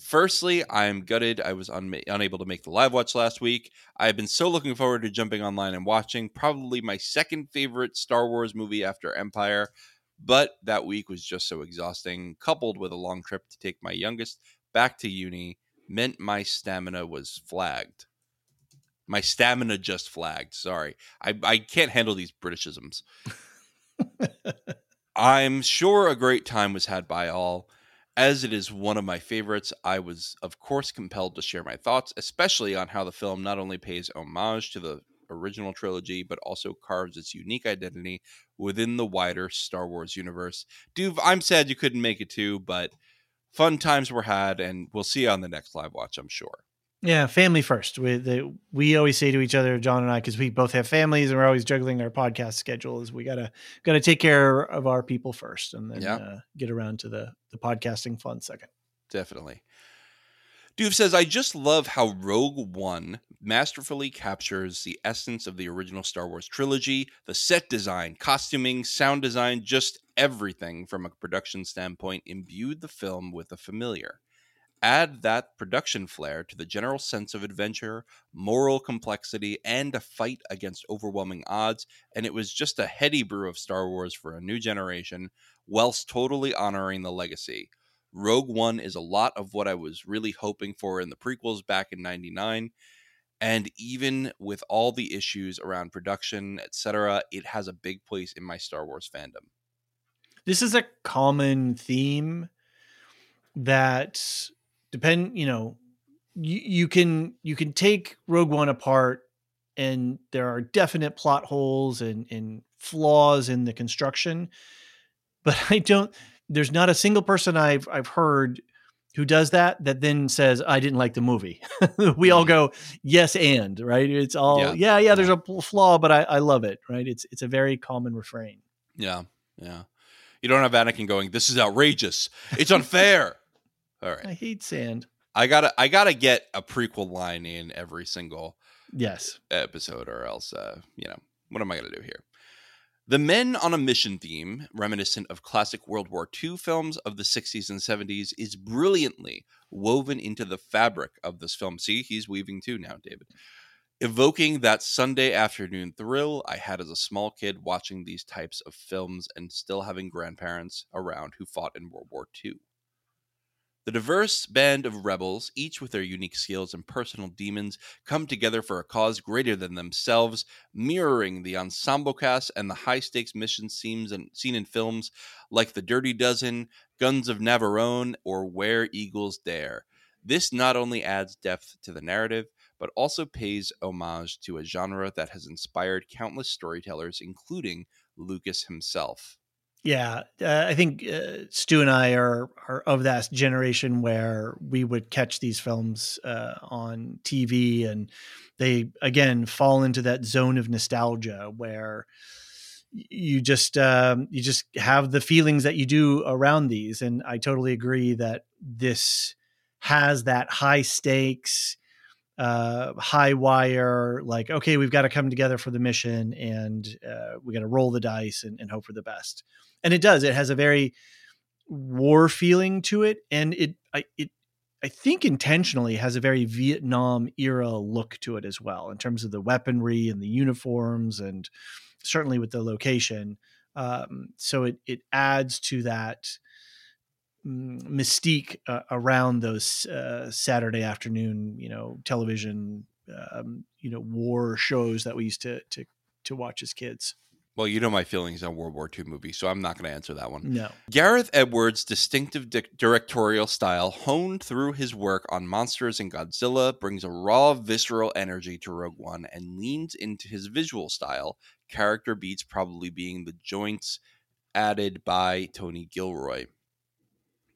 Firstly, I'm gutted I was unma- unable to make the live watch last week. I have been so looking forward to jumping online and watching probably my second favorite Star Wars movie after Empire, but that week was just so exhausting, coupled with a long trip to take my youngest back to uni, meant my stamina was flagged. My stamina just flagged. Sorry. I, I can't handle these Britishisms. I'm sure a great time was had by all. As it is one of my favorites, I was, of course, compelled to share my thoughts, especially on how the film not only pays homage to the original trilogy, but also carves its unique identity within the wider Star Wars universe. I'm sad you couldn't make it too, but fun times were had, and we'll see you on the next live watch, I'm sure. Yeah, family first. We the, we always say to each other, John and I, because we both have families and we're always juggling our podcast schedules. We gotta gotta take care of our people first, and then Yeah. uh, get around to the the podcasting fun second. Definitely. Duve says, I just love how Rogue One masterfully captures the essence of the original Star Wars trilogy the set design, costuming, sound design, just everything from a production standpoint imbued the film with the familiar. Add that production flair to the general sense of adventure, moral complexity, and a fight against overwhelming odds, and it was just a heady brew of Star Wars for a new generation, whilst totally honoring the legacy. Rogue One is a lot of what I was really hoping for in the prequels back in 99. And even with all the issues around production, etc., it has a big place in my Star Wars fandom. This is a common theme that depend. You know, you, you can you can take Rogue One apart, and there are definite plot holes and and flaws in the construction. But I don't. There's not a single person I've I've heard who does that that then says I didn't like the movie. we all mm-hmm. go yes and right. It's all Yeah. yeah yeah. there's a flaw, but I, I love it. Right. It's it's a very common refrain. Yeah, yeah. You don't have Anakin going, "This is outrageous. It's unfair." All right, I hate sand. I gotta, I gotta get a prequel line in every single Yes. episode, or else, uh, you know, what am I gonna do here? The Men on a Mission theme, reminiscent of classic World War II films of the 60s and 70s, is brilliantly woven into the fabric of this film. See, he's weaving too now, David. Evoking that Sunday afternoon thrill I had as a small kid watching these types of films and still having grandparents around who fought in World War II. The diverse band of rebels, each with their unique skills and personal demons, come together for a cause greater than themselves, mirroring the ensemble cast and the high stakes mission scenes and seen in films like The Dirty Dozen, Guns of Navarone, or Where Eagles Dare. This not only adds depth to the narrative, but also pays homage to a genre that has inspired countless storytellers, including Lucas himself. Yeah, uh, I think uh, Stu and I are are of that generation where we would catch these films uh, on TV, and they again fall into that zone of nostalgia where you just um, you just have the feelings that you do around these. And I totally agree that this has that high stakes, uh, high wire. Like, okay, we've got to come together for the mission, and uh, we got to roll the dice and, and hope for the best and it does. It has a very war feeling to it, and it I it I think intentionally has a very Vietnam era look to it as well in terms of the weaponry and the uniforms, and certainly with the location. Um, so it it adds to that mystique uh, around those uh, Saturday afternoon, you know, television, um, you know, war shows that we used to to to watch as kids. Well, you know my feelings on World War II movies, so I'm not going to answer that one. No. Gareth Edwards' distinctive di- directorial style, honed through his work on Monsters and Godzilla, brings a raw, visceral energy to Rogue One and leans into his visual style, character beats probably being the joints added by Tony Gilroy.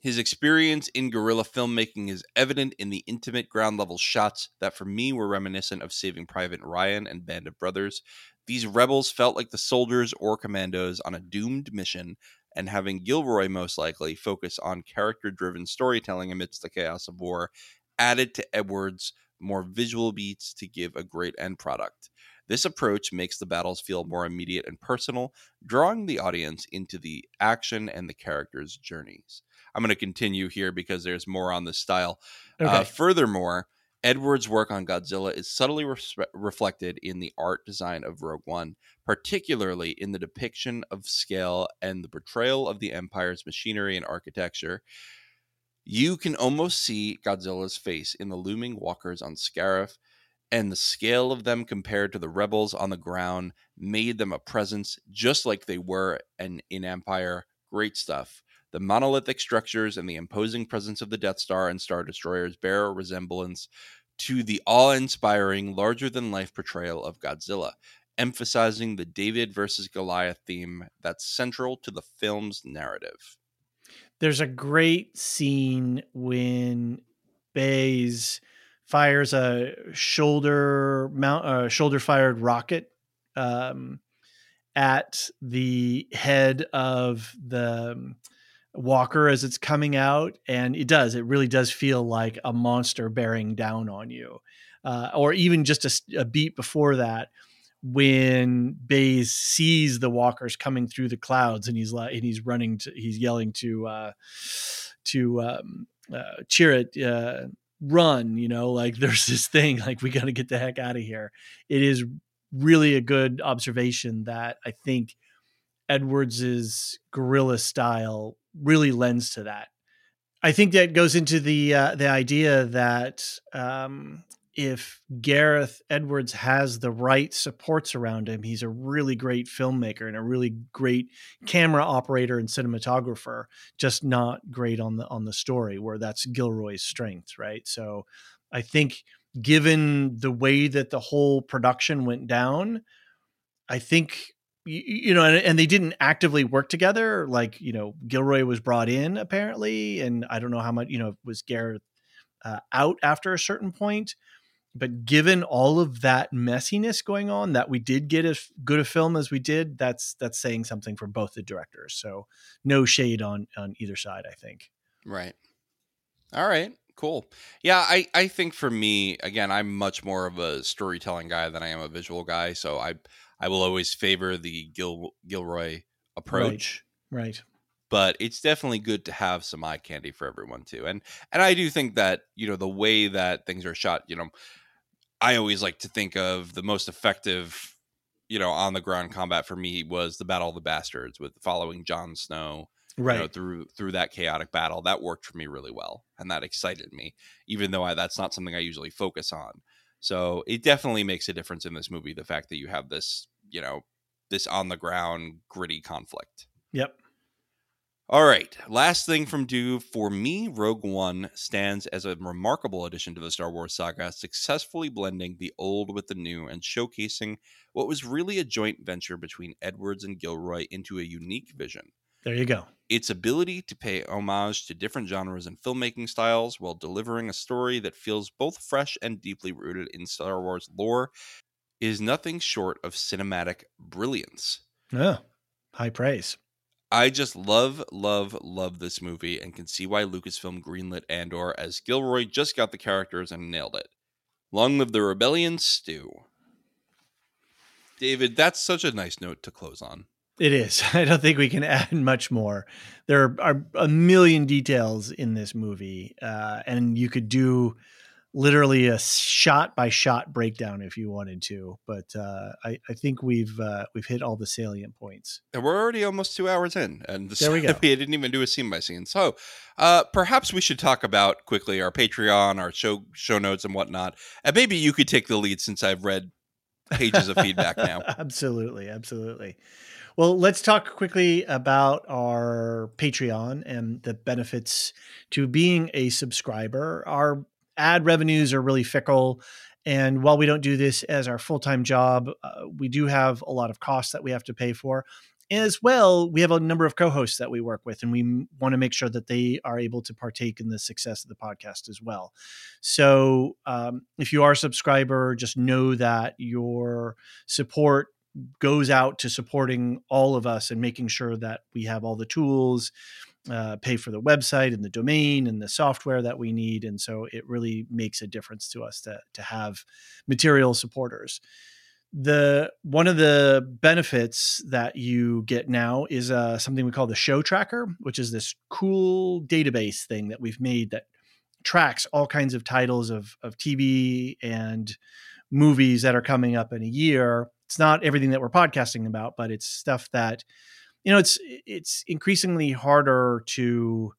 His experience in guerrilla filmmaking is evident in the intimate ground level shots that for me were reminiscent of Saving Private Ryan and Band of Brothers. These rebels felt like the soldiers or commandos on a doomed mission, and having Gilroy most likely focus on character driven storytelling amidst the chaos of war added to Edwards' more visual beats to give a great end product. This approach makes the battles feel more immediate and personal, drawing the audience into the action and the characters' journeys. I'm going to continue here because there's more on this style. Uh, furthermore, Edwards' work on Godzilla is subtly respe- reflected in the art design of Rogue One, particularly in the depiction of scale and the portrayal of the Empire's machinery and architecture. You can almost see Godzilla's face in the looming walkers on Scarif, and the scale of them compared to the rebels on the ground made them a presence just like they were and in Empire. Great stuff. The monolithic structures and the imposing presence of the Death Star and Star Destroyers bear a resemblance to the awe inspiring, larger than life portrayal of Godzilla, emphasizing the David versus Goliath theme that's central to the film's narrative. There's a great scene when Baze fires a shoulder mount, uh, shoulder fired rocket um, at the head of the um, walker as it's coming out, and it does. It really does feel like a monster bearing down on you, uh, or even just a beat before that. When Baze sees the walkers coming through the clouds, and he's like, and he's running to, he's yelling to, uh, to um, uh, Chirrut, uh, run. You know, like there's this thing, like we got to get the heck out of here. It is really a good observation that I think Edwards's guerrilla style really lends to that. I think that goes into the uh, the idea that um, if Gareth Edwards has the right supports around him, he's a really great filmmaker and a really great camera operator and cinematographer. Just not great on the on the story, where that's Gilroy's strength, right? So, I think given the way that the whole production went down, I think you, know, and, and, they didn't actively work together. Like you know, Gilroy was brought in apparently, and I don't know how much you know was Gareth uh, out after a certain point. But given all of that messiness going on, that we did get as good a film as we did, that's that's saying something for both the directors. So no shade on on either side, I think. Right. All right. Cool. Yeah, I, I think for me, again, I'm much more of a storytelling guy than I am a visual guy. So I I will always favor the Gil Gilroy approach. Right. right. But it's definitely good to have some eye candy for everyone too. And and I do think that, you know, the way that things are shot, you know, I always like to think of the most effective, you know, on the ground combat for me was the Battle of the Bastards with following Jon Snow right you know, through through that chaotic battle. That worked for me really well and that excited me even though I, that's not something i usually focus on. So it definitely makes a difference in this movie the fact that you have this you know this on the ground gritty conflict. Yep all right last thing from do for me rogue one stands as a remarkable addition to the star wars saga successfully blending the old with the new and showcasing what was really a joint venture between edwards and gilroy into a unique vision there you go its ability to pay homage to different genres and filmmaking styles while delivering a story that feels both fresh and deeply rooted in Star Wars lore is nothing short of cinematic brilliance. Yeah, high praise. I just love, love, love this movie and can see why Lucasfilm greenlit Andor as Gilroy just got the characters and nailed it. Long live the rebellion, Stu. David, that's such a nice note to close on. It is. I don't think we can add much more. There are a million details in this movie, uh, and you could do literally a shot by shot breakdown if you wanted to, but uh, I, I think we've uh, we've hit all the salient points. And we're already almost two hours in, and this, There we go. we didn't even do a scene by scene. So, uh, perhaps we should talk about quickly our Patreon, our show show notes, and whatnot. And maybe you could take the lead since I've read pages of feedback now. absolutely, absolutely. Well, let's talk quickly about our Patreon and the benefits to being a subscriber. Our ad revenues are really fickle. And while we don't do this as our full time job, uh, we do have a lot of costs that we have to pay for. As well, we have a number of co hosts that we work with, and we want to make sure that they are able to partake in the success of the podcast as well. So, um, if you are a subscriber, just know that your support goes out to supporting all of us and making sure that we have all the tools, uh, pay for the website and the domain and the software that we need. And so it really makes a difference to us to, to have material supporters. The one of the benefits that you get now is uh, something we call the show tracker, which is this cool database thing that we've made that tracks all kinds of titles of, of TV and movies that are coming up in a year it's not everything that we're podcasting about, but it's stuff that you know it's it's increasingly harder to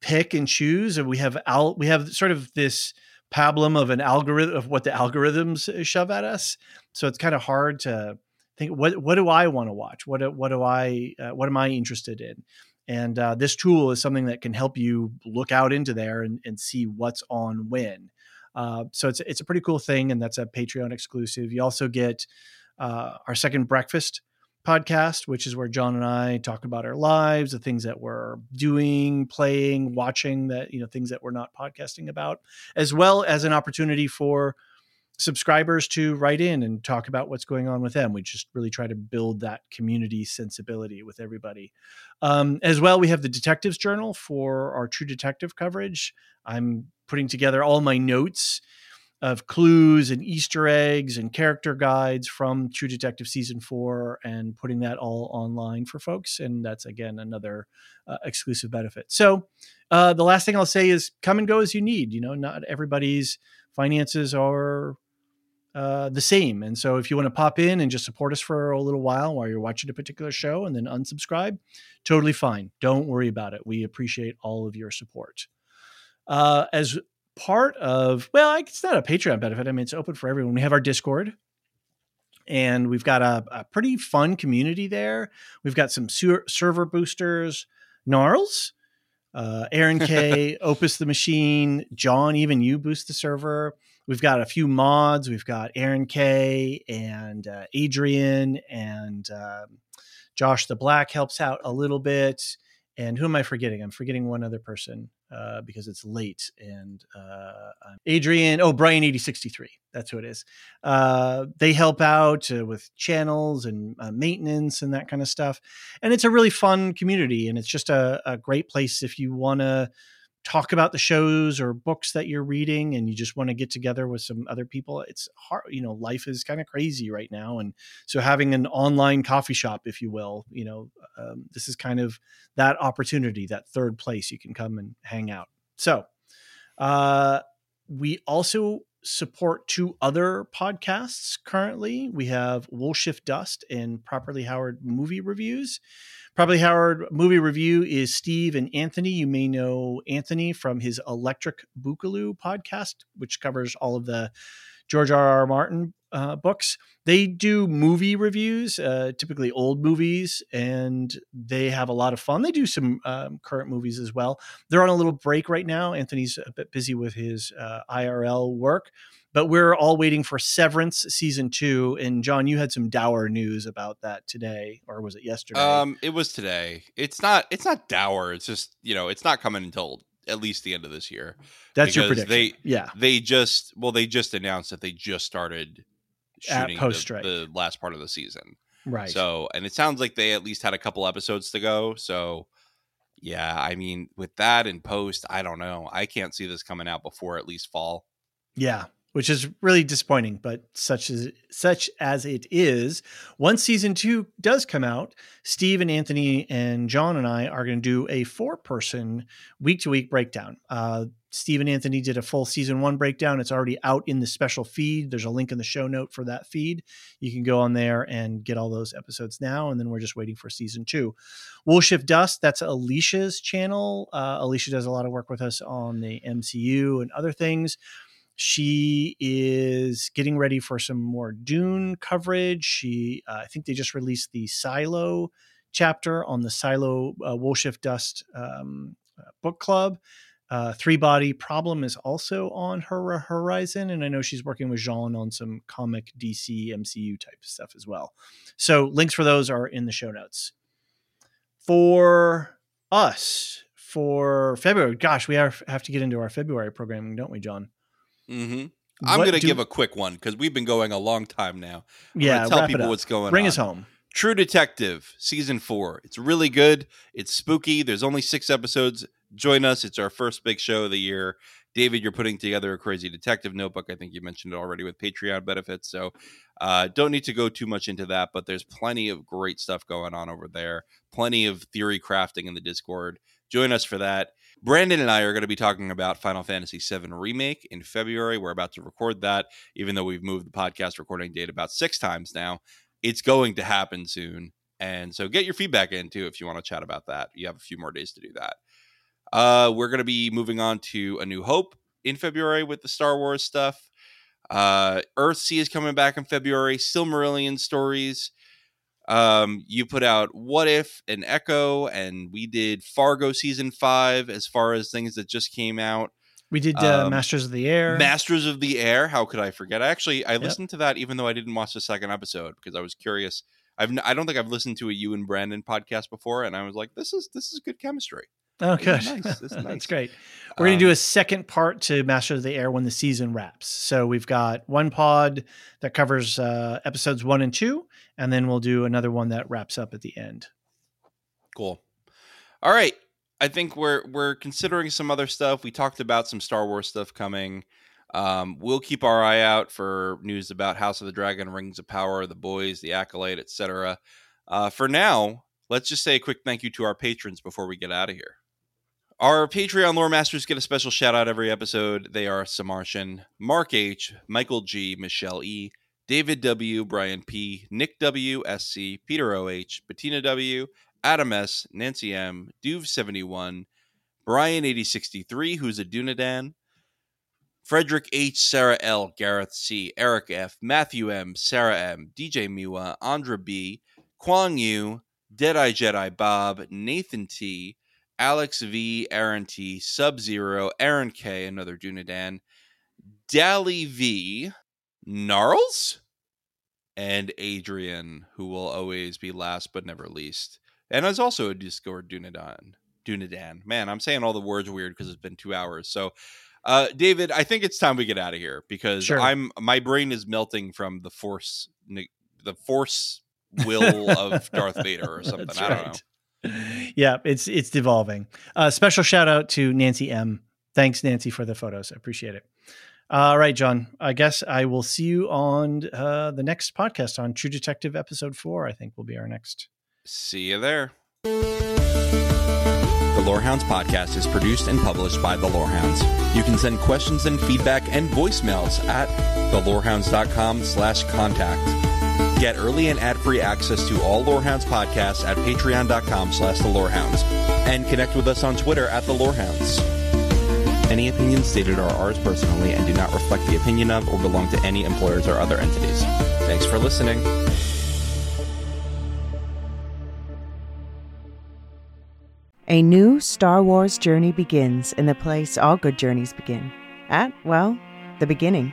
pick and choose. And we have al- we have sort of this pablum of an algorithm of what the algorithms shove at us. So it's kind of hard to think what what do I want to watch? What what do I uh, what am I interested in? And uh, this tool is something that can help you look out into there and, and see what's on when. Uh, so it's it's a pretty cool thing, and that's a Patreon exclusive. You also get uh, our second breakfast podcast, which is where John and I talk about our lives, the things that we're doing, playing, watching, that you know things that we're not podcasting about, as well as an opportunity for subscribers to write in and talk about what's going on with them. We just really try to build that community sensibility with everybody. Um, as well, we have the Detectives Journal for our True Detective coverage. I'm putting together all my notes of clues and Easter eggs and character guides from True Detective season four and putting that all online for folks. And that's again another uh, exclusive benefit. So uh, the last thing I'll say is come and go as you need. You know, not everybody's finances are uh, the same. And so if you want to pop in and just support us for a little while while you're watching a particular show and then unsubscribe, totally fine. Don't worry about it. We appreciate all of your support. Uh, as part of, well, it's not a Patreon benefit. I mean, it's open for everyone. We have our Discord and we've got a, a pretty fun community there. We've got some ser- server boosters, Gnarls, uh, Aaron K, Opus the Machine, John, even you boost the server. We've got a few mods. We've got Aaron K and uh, Adrian and uh, Josh the Black helps out a little bit. And who am I forgetting? I'm forgetting one other person uh, because it's late. And uh, Adrian, oh, Brian 8063. That's who it is. Uh, they help out uh, with channels and uh, maintenance and that kind of stuff. And it's a really fun community. And it's just a, a great place if you want to talk about the shows or books that you're reading and you just want to get together with some other people it's hard you know life is kind of crazy right now and so having an online coffee shop if you will you know um, this is kind of that opportunity that third place you can come and hang out. So uh, we also support two other podcasts currently we have wool shift dust and properly howard movie reviews Properly Howard movie review is Steve and Anthony. You may know Anthony from his Electric Boogaloo podcast, which covers all of the George R. R. Martin uh, books. They do movie reviews, uh, typically old movies, and they have a lot of fun. They do some um, current movies as well. They're on a little break right now. Anthony's a bit busy with his uh, IRL work, but we're all waiting for Severance season two. And John, you had some dour news about that today, or was it yesterday? Um, it was today. It's not. It's not dour. It's just you know, it's not coming until at least the end of this year. That's your prediction. They yeah. they just well they just announced that they just started shooting the, post-strike. the last part of the season. Right. So and it sounds like they at least had a couple episodes to go. So yeah, I mean with that in post, I don't know. I can't see this coming out before at least fall. Yeah, which is really disappointing, but such as such as it is, once season two does come out, Steve and Anthony and John and I are going to do a four-person week-to-week breakdown. Uh, Steve and Anthony did a full season one breakdown. It's already out in the special feed. There's a link in the show note for that feed. You can go on there and get all those episodes now. And then we're just waiting for season two. Wool Shift Dust, that's Elysia's channel. Uh, Alicia does a lot of work with us on the MCU and other things. She is getting ready for some more Dune coverage. She, uh, I think they just released the Silo chapter on the Silo uh, Wool Shift Dust um, uh, book club. Uh, Three Body Problem is also on her horizon, and I know she's working with Jean on some comic DC MCU type stuff as well. So links for those are in the show notes. For us, for February, gosh, we are, have to get into our February programming, don't we, John? Mm-hmm. I'm going to give a quick one because we've been going a long time now. I'm yeah, tell people what's going on. Bring on. us home. True Detective season four. It's really good. It's spooky. There's only six episodes. Join us. It's our first big show of the year. David, you're putting together a crazy detective notebook. I think you mentioned it already with Patreon benefits. So uh, don't need to go too much into that, but there's plenty of great stuff going on over there. Plenty of theory crafting in the Discord. Join us for that. Brandon and I are going to be talking about Final Fantasy VII Remake in February. We're about to record that, even though we've moved the podcast recording date about six times now. It's going to happen soon. And so get your feedback in too if you want to chat about that. You have a few more days to do that. Uh, we're going to be moving on to A New Hope in February with the Star Wars stuff. Uh, Earthsea is coming back in February. Silmarillion stories. Um, you put out What If and Echo, and we did Fargo season five as far as things that just came out. We did uh, Um, Masters of the Air. Masters of the Air. How could I forget? Actually, I listened to that even though I didn't watch the second episode because I was curious. I've n- I don't think I've listened to a you and Brandon podcast before, and I was like, this is this is good chemistry. Oh, good. nice. This nice. That's great. We're going to Um, do a second part to Master of the Air when the season wraps. So we've got one pod that covers uh, episodes one and two, and then we'll do another one that wraps up at the end. Cool. All right. I think we're we're considering some other stuff. We talked about some Star Wars stuff coming. Um, we'll keep our eye out for news about House of the Dragon, Rings of Power, The Boys, The Acolyte, etc. Uh, for now, let's just say a quick thank you to our patrons before we get out of here. Our Patreon lore masters get a special shout out every episode. They are Samartian, Mark H, Michael G, Michelle E, David W, Brian P, Nick W, SC, Peter OH, Bettina W, Adam S, Nancy M, Duve71, Brian8063, who's a Dunadan, Frederick H, Sarah L, Gareth C, Eric F, Matthew M, Sarah M, DJ Miwa, Andra B, Kwang Yu, Deadeye Jedi Bob, Nathan T, Alex V, Aaron T, Sub Zero, Aaron K, another Dunadan, Dally V, Gnarls, and Adrian, who will always be last but never least. And is also a Discord Dunadan. Dunadan. Man, I'm saying all the words weird because it's been two hours. So, uh, David, I think it's time we get out of here because Sure. I'm my brain is melting from the force, the force will of Darth Vader or something. That's I don't know. Right. Yeah, it's it's devolving. Uh, special shout out to Nancy M. Thanks, Nancy, for the photos. I appreciate it. All right, John. I guess I will see you on uh, the next podcast on True Detective episode four. I think will be our next. See you there. The Lorehounds podcast is produced and published by The Lorehounds. You can send questions and feedback and voicemails at thelorehounds.com slash contact. Get early and ad-free access to all Lorehounds podcasts at patreon.com slash the Lorehounds. And connect with us on Twitter at The Lorehounds. Any opinions stated are ours personally and do not reflect the opinion of or belong to any employers or other entities. Thanks for listening. A new Star Wars journey begins in the place all good journeys begin at, well, the beginning.